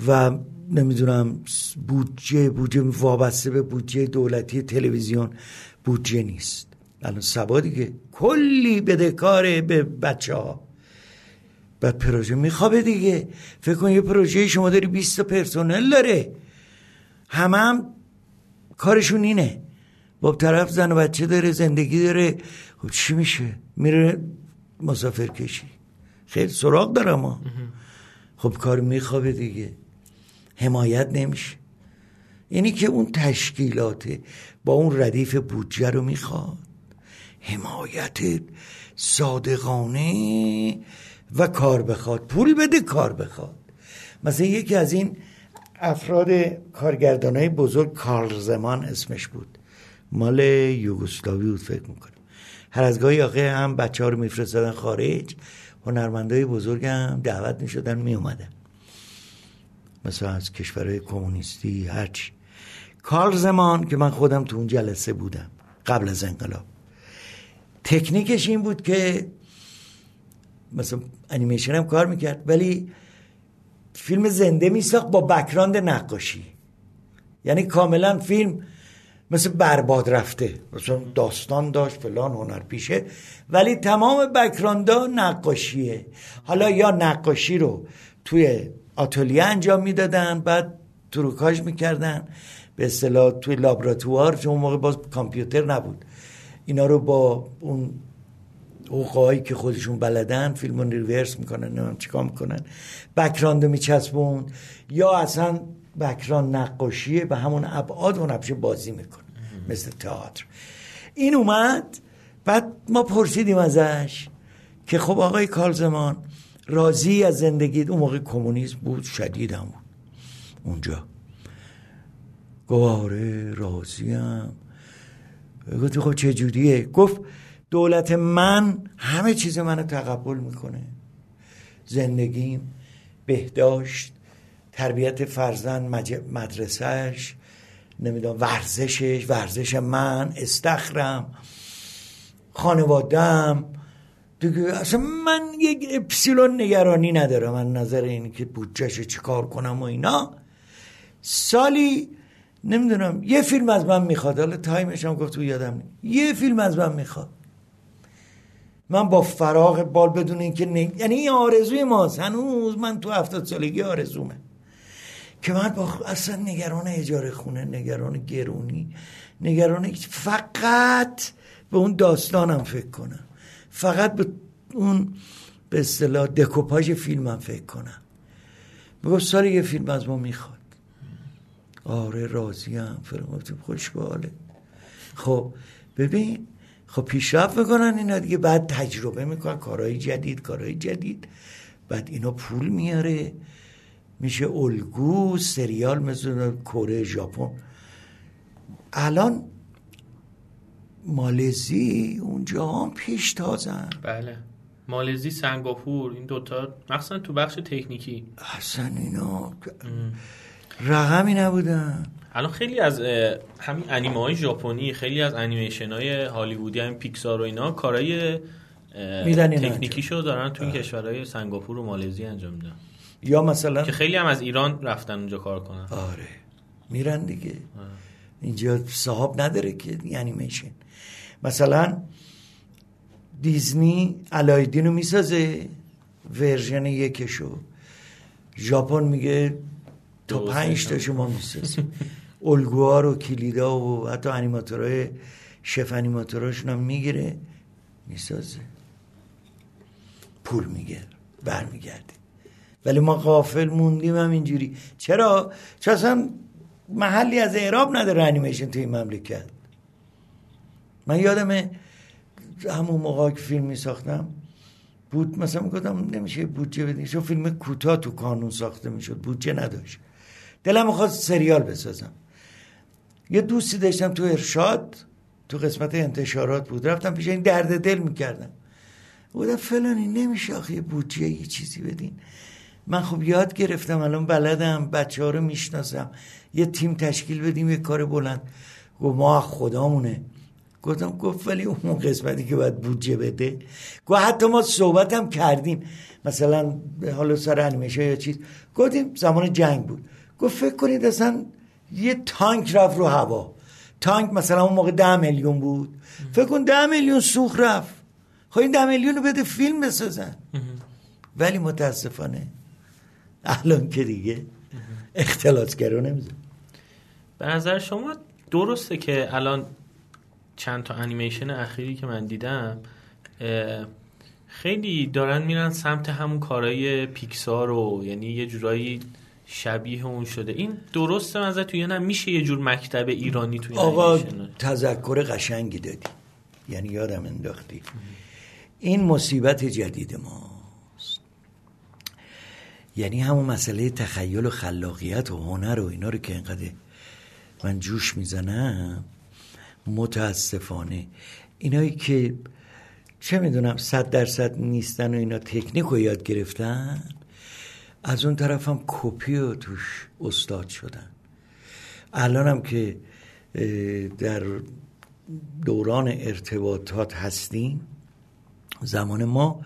و نمی‌دونم بودجه بودجه وابسته به بودجه دولتی تلویزیون بودجه نیست. الان سبا دیگه کلی بدهکاره به بچه ها بعد پروژه میخوابه دیگه. فکر کن یه پروژه شما داری 20 تا پرسنل داره. همه هم کارشون اینه. با طرف زن و بچه داره زندگی داره. خب چی میشه؟ میره مسافر کشی. خیلی سراغ دارم ها خب کار میخوابه دیگه. حمایت نمیشه. یعنی که اون تشکیلات با اون ردیف بودجه رو می‌خواد. حمایت صادقانه و کار بخواد. پول بده کار بخواد. مثلا یکی از این افراد کارگردان های بزرگ کارل زمان اسمش بود. مال یوگسلاوی بود فکر می‌کنم. هر از گاهی آقه هم بچه ها رو میفرستادن خارج هنرمندای بزرگ هم دعوت می‌شدن میومدن مثلا از کشورهای کمونیستی هرچی کارل زمان که من خودم تو اون جلسه بودم قبل از انقلاب. تکنیکش این بود که مثلا انیمیشن هم کار می‌کرد ولی فیلم زنده میساخت با بکراند نقاشی. یعنی کاملا فیلم مثل برباد رفته. مثلا داستان داشت فلان هنر پیشه. ولی تمام بکراندا نقاشیه. حالا یا نقاشی رو توی آتلیه انجام می‌دادن بعد تروکاژ می‌کردن. به اصطلاح توی لابراتوار چون اون موقع باز کامپیوتر نبود. اینا رو با اون اوقایی که خودشون بلدن فیلم ریورس می‌کنن نمیم چیکار می‌کنن. بکراند رو میچسبون یا اصلا بکراند نقاشیه به همون ابعاد و نبشه بازی می‌کنه مثل تئاتر. این اومد بعد ما پرسیدیم ازش که خب آقای کالزمان راضی از زندگی اون موقع کمونیسم بود؟ شدید بود. اونجا. گفت آره راضیم. گفت خب چه جوریه؟ گفت دولت من همه چیز منو تقبل می‌کنه. زندگیم بهداشت. تربیت فرزند مدرسهش نمی‌دونم ورزشش ورزش من استخرم خانوادم دیگه اصلا من یک اپسیلون نگرانی ندارم از نظر این که بودجهش چیکار کنم و اینا. سالی نمی‌دونم یه فیلم از من می‌خواد. حالا تایمش هم گفت یادم نیست. یه فیلم از من می‌خواد. من با فراغ بال بدون اینکه نگ... یعنی این آرزوی ماست. هنوز من تو هفتاد سالگی آرزومه. که من با اصلا نگران اجاره خونه نگران گرونی نگران فقط به اون داستانم فکر کنم. فقط به اون به اصطلاح دکوپاژ فیلمم فکر کنم. بگو سال یه فیلم از ما می‌خواد. آره راضیم. فرم گفتیم خوشباله خب ببین خب پیشرفت می‌کنن اینا دیگه. بعد تجربه می‌کنن. کارهای جدید کارهای جدید. بعد اینا پول میاره. میشه الگو سریال مثل کره ژاپن. الان مالزی اونجا هم پیش تازن. بله. مالزی سنگاپور این دوتا مخصوصا تو بخش تکنیکی. اصلا اینا رقمی نبودن. الان خیلی از همین انیمه های ژاپنی خیلی از انیمیشن های هالیوودی همین پیکسار و اینا کارهای تکنیکیشو دارن تو این کشورهای سنگاپور و مالزی انجام میدن. یا مثلا که خیلی هم از ایران رفتن اونجا کار کنن. آره. میرن دیگه. اینجا صاحب نداره که انیمیشن مثلا دیزنی الایدین رو می‌سازه ورژن یکشو. ژاپن میگه تا پنج تا شما می‌سازیم. الگوها رو کلیدا و حتی انیماتورهای شف انیماتوراشون هم می‌گیره می‌سازه. پول میگیر برمیگرده. ولی ما قافل موندیم هم اینجوری چرا؟ چون اصلا محلی از اعراب نداره انیمیشن توی مملکت. من یادمه همون موقع که فیلم می ساختم بود مثلا می‌گفتم نمیشه بودجه بدین چون فیلم کوتاه تو کانون ساخته می‌شد بودجه نداشت. دلم می‌خواست سریال بسازم. یه دوستی داشتم تو ارشاد تو قسمت انتشارات بود. رفتم پیش این درد دل می‌کردم. بودم فلانی نمیشه آخه بودجه یه چیزی بدین. من خب یاد گرفتم الان بلدم بچه ها رو می‌شناسم. یه تیم تشکیل بدیم یه کار بلند. گفت ما خدامونه. گفتم گفت ولی اون قسمتی که باید بودجه بده. گفت حتی ما صحبت هم کردیم. مثلا حالا سر انیمیشن یا چیز. گفتیم زمان جنگ بود. گفت فکر کنید اصلا یه تانک رفت رو هوا. تانک مثلا اون موقع ده میلیون بود. فکر کن ده میلیون سوخ رفت. خب این ده میلیون رو بده فیلم بسازن. ولی متاسفانه الان که دیگه اختلاطگرا نمیزن به نظر شما درسته که الان چند تا انیمیشن اخیری که من دیدم خیلی دارن میرن سمت همون کارهای پیکسار رو یعنی یه جورایی شبیه اون شده. این درسته من توی نه میشه یه جور مکتب ایرانی توی آقا تذکر قشنگی دادی. یعنی یادم انداختی. این مصیبت جدید ماست یعنی همون مسئله تخیل و خلاقیت و هنر و اینا رو که اینقدر من جوش می‌زنم متاسفانه. اینایی که چه می‌دونم صد درصد نیستن و اینا تکنیک رو یاد گرفتن از اون طرف هم کپی و توش استاد شدن. الان هم که در دوران ارتباطات هستیم زمان ما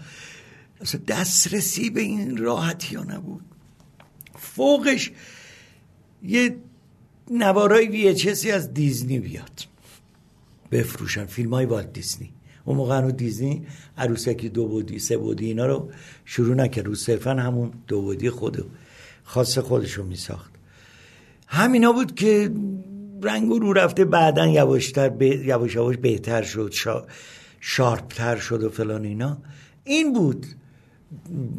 دسترسی به این راحتی ها نبود. فوقش یه نوارای ویچسی از دیزنی بیاد. بفروشن. فیلم های والت دیزنی. اون موقع هنو دیزنی عروسکی دو بودی سه بودی اینا رو شروع نکرد. رو صرفا همون دو بودی خود خاص خودش رو میساخت. همینا بود که رنگ رو رفته بعدا یواشتر یواش یواش بهتر شد شا... شارپتر شد و فلان اینا. این بود.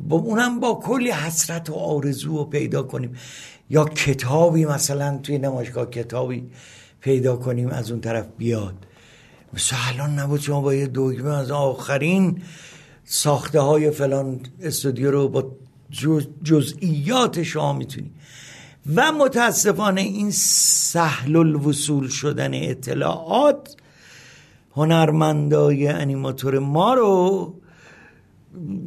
با اونم با کلی حسرت و آرزو و پیدا کنیم. یا کتابی مثلا توی نمایشگاه کتابی پیدا کنیم از اون طرف بیاد. مثل الان نبود شما با یه دوگمه از آخرین ساخته های فلان استودیو رو با جزئیات شما می‌تونی. و متاسفانه این سهل الوصول شدن اطلاعات هنرمندای انیماتور ما رو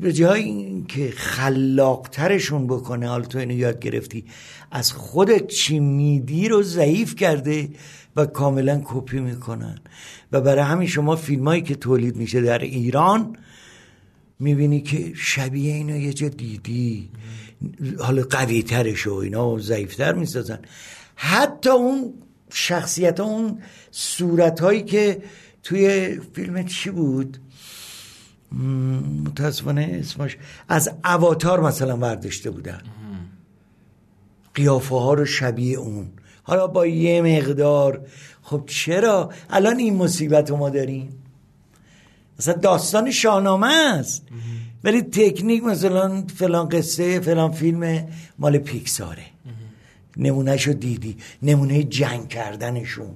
به جای اینکه خلاقترشون بکنه حالا تو اینو یاد گرفتی از خودت چی میدی رو ضعیف کرده و کاملا کپی می‌کنن. و برای همین شما فیلم هایی که تولید میشه در ایران می‌بینی که شبیه اینو یه جا دیدی. حالا قوی ترش و اینا ضعیفتر می‌سازن. حتی اون شخصیت ها اون صورت هایی که توی فیلم چی بود؟ متاسفانه اسمش از اواتار مثلا ورداشته بودن. قیافه ها رو شبیه اون. حالا با یه مقدار. خب چرا؟ الان این مصیبت رو ما داریم. مثلا داستان شاهنامه است. ولی تکنیک مثلا فلان قصه فلان فیلم مال پیکساره. نمونهشو دیدی. نمونه جنگ کردنشون.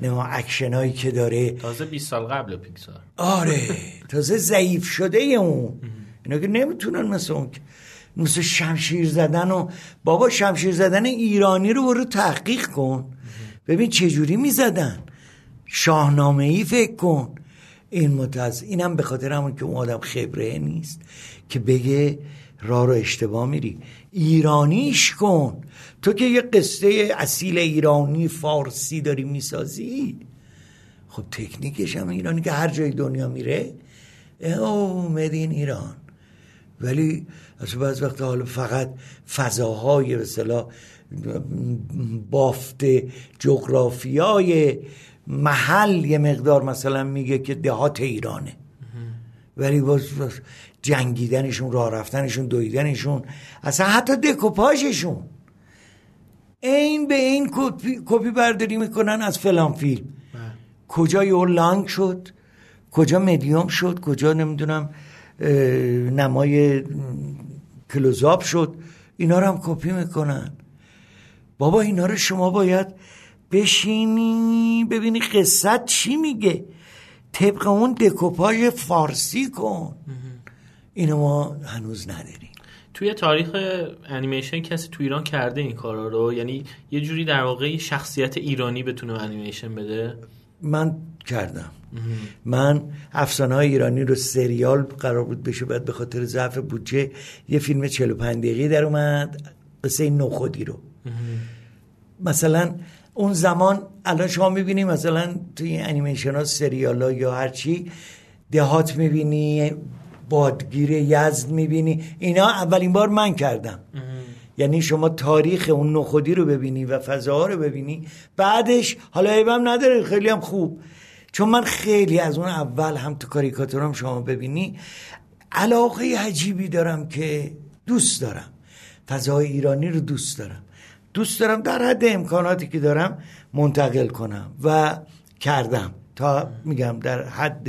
بله. نمونه اکشنایی که داره. تازه 20 سال قبل پیکسار. آره. تازه ضعیف شده اون. اینا که نمی‌تونن مثل اون مثل شمشیر زدن و بابا شمشیر زدن ایرانی رو برو تحقیق کن. ببین چجوری می‌زدن. شاهنامه ای فکر کن. این متز اینم به خاطر همون که اون آدم خبره نیست که بگه راه رو اشتباه میری. ایرانیش کن. تو که یه قصه اصیل ایرانی فارسی داری می‌سازی. خب تکنیکش هم ایرانی که هر جای دنیا میره. او مدین ایران. ولی از بعض وقت حالا فقط فضاهای به بافت جغرافیای محل یه مقدار مثلا میگه که دهات ایرانه. ولی باز, جنگیدنشون راه رفتنشون دویدنشون اصلا حتی دکوپاژشون. این به این کپی برداری می‌کنن از فلان فیلم. بله. کجا یه لانگ شد کجا مدیوم شد کجا نمی‌دونم نمای کلوزاب شد اینا رو هم کپی می‌کنن. بابا اینا رو شما باید بشینی ببینی قصت چی میگه. طبق اون دکوپاژ فارسی کن. اینو ما هنوز نداریم. توی تاریخ انیمیشن کسی تو ایران کرده این کارا رو؟ یعنی یه جوری در واقع شخصیت ایرانی بتونه انیمیشن بده؟ من کردم. من افسانه های ایرانی رو سریال قرار بود بشه بعد به خاطر ضعف بودجه یه فیلم 45 دقیقه در اومد قصه نخودی رو. مثلا اون زمان الان شما می‌بینی مثلا توی انیمیشن ها سریال ها یا هرچی دهات می‌بینی بادگیر یزد می‌بینی. اینا اولین بار من کردم. یعنی شما تاریخ اون نخودی رو ببینی و فضاها رو ببینی. بعدش حالا عیبم نداره خیلی هم خوب. چون من خیلی از اون اول هم تو کاریکاتورم شما ببینی علاقه عجیبی دارم که دوست دارم. فضای ایرانی رو دوست دارم. دوست دارم در حد امکاناتی که دارم منتقل کنم و کردم. تا میگم در حد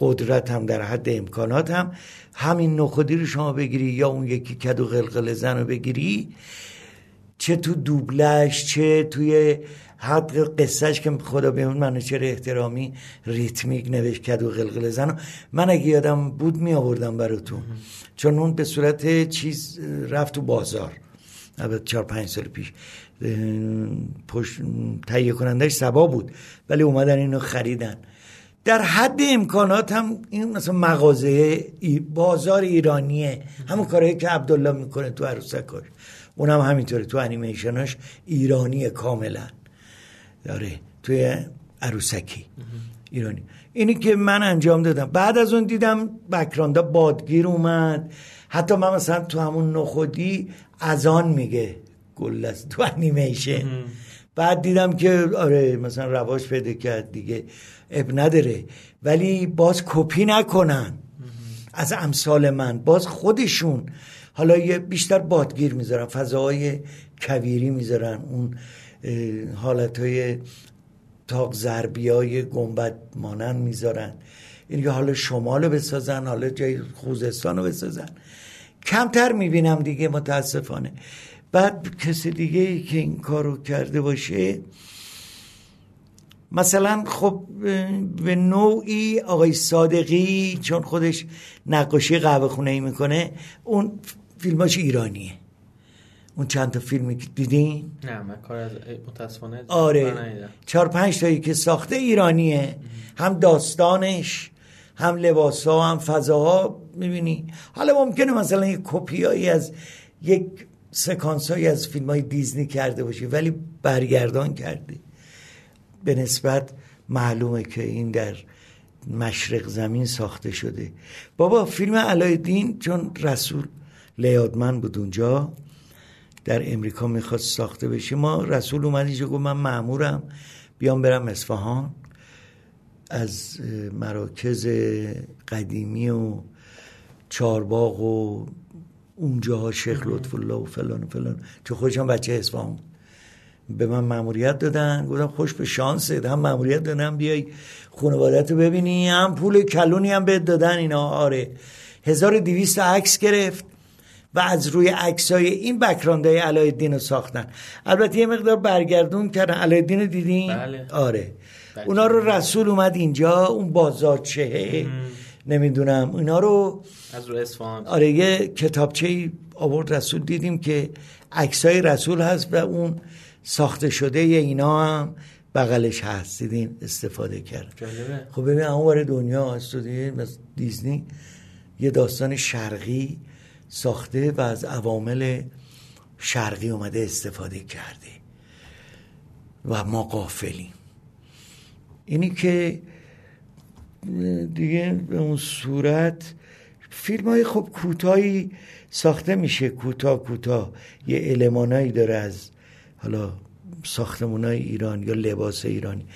قدرت هم در حد امکانات هم. همین نخودی رو شما بگیری یا اون یکی کدو قلقل زن رو بگیری چه تو دوبلش چه توی حد قصهش که خدا به اون چرا احترامی ریتمیک نوشت کدو قلقل زن من اگه یادم بود می آوردم براتون. چون اون به صورت چیز رفت تو بازار. البته چهار پنج سال پیش. پشت تهیه کنندش سبا بود. ولی اومدن اینو خریدن. در حد امکانات هم این مثلا مغازه بازار ایرانیه. همون کارهایی که عبدالله می‌کنه تو عروسکاش. اونم هم همینطوره. تو انیمیشناش ایرانیه کاملا. داره توی عروسکی. ایرانی. اینی که من انجام دادم. بعد از اون دیدم بکراندا بادگیر اومد. حتی من مثلا تو همون نخودی از آن میگه گل تو انیمیشن. بعد دیدم که آره مثلا رواج پیدا کرد دیگه. اب نداره. ولی باز کپی نکنن. از امثال من. باز خودشون. حالا یه بیشتر بادگیر می‌ذارن. فضاهای کویری می‌ذارن. اون حالت های تاق زربی های گنبت مانند می‌ذارن. این که حالا شمال بسازن حالا جای خوزستان رو بسازن. کمتر می‌بینم دیگه متاسفانه. بعد کسی دیگه که این کارو کرده باشه مثلا خب به نوعی آقای صادقی چون خودش نقاشی قهوه خونه ای می‌کنه اون فیلماش ایرانیه. اون چند تا فیلمی که دیدین؟ نه من کار از متاسفانه آره. چهار پنج تایی که ساخته ایرانیه. هم داستانش هم لباس ها هم فضاها. می‌بینی؟ حالا ممکنه مثلا یک کپیایی از یک سکانس های از فیلم های دیزنی کرده باشه ولی برگردان کرده به نسبت معلومه که این در مشرق زمین ساخته شده. بابا فیلم علایدین چون رسول لیادمن بود اونجا در امریکا می‌خواست ساخته بشه. ما رسول اومد اینجا گفت من معمورم بیام برم اصفهان. از مراکز قدیمی و چارباغ و اونجاها شیخ لطف الله و فلان و فلان. چون خودشان بچه اصفهان به من مأموریت دادن. گفتم خوش به شانست. هم مأموریت دادن بیای خانوادت رو ببینی. هم پول کلونی هم بهت دادن اینا. آره. 1200 عکس گرفت و از روی عکسای این بکراندهای علایالدین رو ساختن. البته یه مقدار برگردون کردن. علایالدین رو دیدین؟ بله. آره. اونا رو رسول اومد اینجا. اون بازارچهه نمی‌دونم. اینا رو از رو اصفهان. آره یه کتابچه آورد رسول. دیدیم که عکسای رسول هست و اون ساخته شده اینا هم بغلش هست. دیدین؟ استفاده کرد. جالبه. خب ببین اون دنیا استودیو دیزنی یه داستان شرقی ساخته و از عوامل شرقی اومده استفاده کرده و ما قافلیم اینی که دیگه به اون صورت فیلم های خب کوتاهی ساخته میشه. کوتاه کوتاه. یه المانایی داره از حالا ساختمون های ایران یا لباس ایرانی.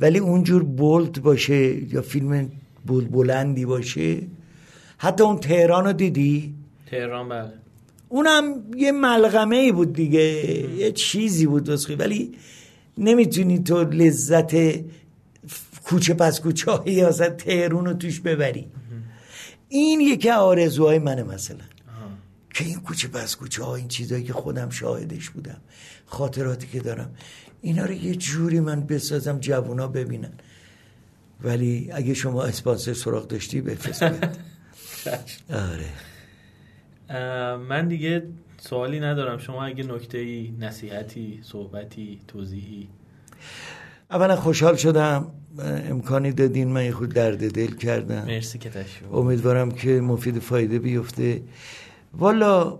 ولی اونجور بولد باشه یا فیلم بولد بلندی باشه حتی اون تهران رو دیدی؟ تهران بله. اونم یه ملغمه ای بود دیگه یه چیزی بود دوسخی ولی نمی‌تونی تو لذت کوچه پس کوچه های یا تهرون رو توش ببری. این یکی آرزوهای منه مثلا. که این کوچه پس کوچه ها این چیزهایی که خودم شاهدش بودم. خاطراتی که دارم. اینا رو یه جوری من بسازم جوونا ببینن. ولی اگه شما اسپانسر سراغ داشتی بفرست آره. من دیگه سوالی ندارم. شما اگه نکته ای نصیحتی صحبتی توضیحی؟ اولا خوشحال شدم. امکانی دادین. من خود درد دل کردم. مرسی که تشریف امیدوارم که مفید فایده بیفته. والا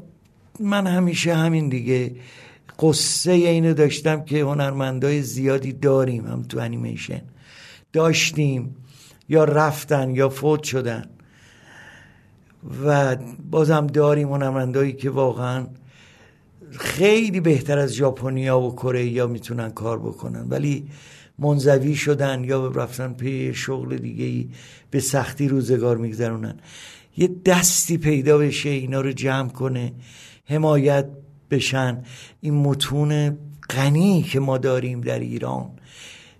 من همیشه همین دیگه. قصه اینو داشتم که هنرمندای زیادی داریم هم تو انیمیشن. داشتیم یا رفتن یا فوت شدن. و بازم داریم هنرمندایی که واقعا خیلی بهتر از ژاپنیا و کره یا می‌تونن کار بکنن. ولی منزوی شدن یا رفتن پی شغل دیگه ای به سختی روزگار میگذرونن. یه دستی پیدا بشه اینا رو جمع کنه حمایت بشن. این متون غنی که ما داریم در ایران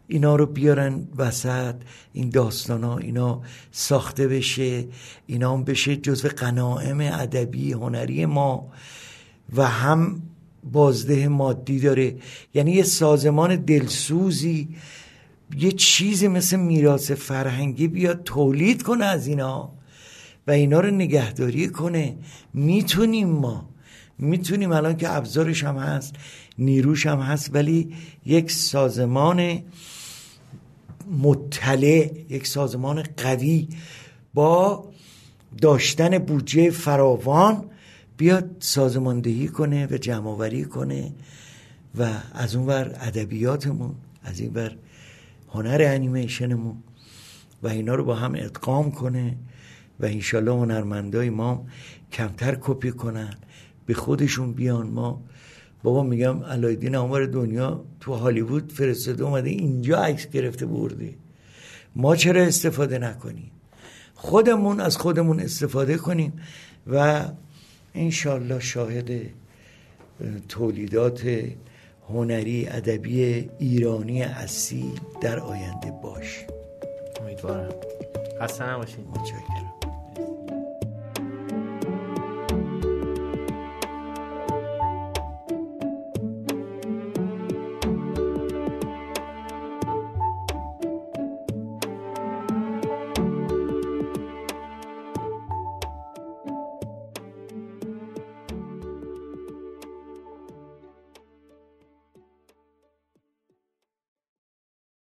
اینا رو بیارن وسط این داستان ها اینا ساخته بشه اینا هم بشه جزو قناعم ادبی هنری ما. و هم بازده مادی داره. یعنی یه سازمان دلسوزی یه چیزی مثل میراث فرهنگی بیاد تولید کنه از اینا و اینا رو نگهداری کنه. می‌تونیم ما می‌تونیم الان که ابزارش هم هست نیروش هم هست ولی یک سازمان مطلع یک سازمان قوی با داشتن بودجه فراوان بیاد سازماندهی کنه و جمعآوری کنه و از اون ور ادبیاتمون از این ور هنر انیمیشنمون و اینا رو با هم ادغام کنه و انشالله هنرمندای ما کمتر کپی کنن. به خودشون بیان. ما بابا میگم علایدین امار دنیا تو هالیوود فرستاده اومده اینجا عکس گرفته برده. ما چرا استفاده نکنیم؟ خودمون از خودمون استفاده کنیم و انشالله شاهد تولیدات هنری ادبی ایرانی اصیل در آینده باش. امیدوارم. خسته نباشید متشکرم.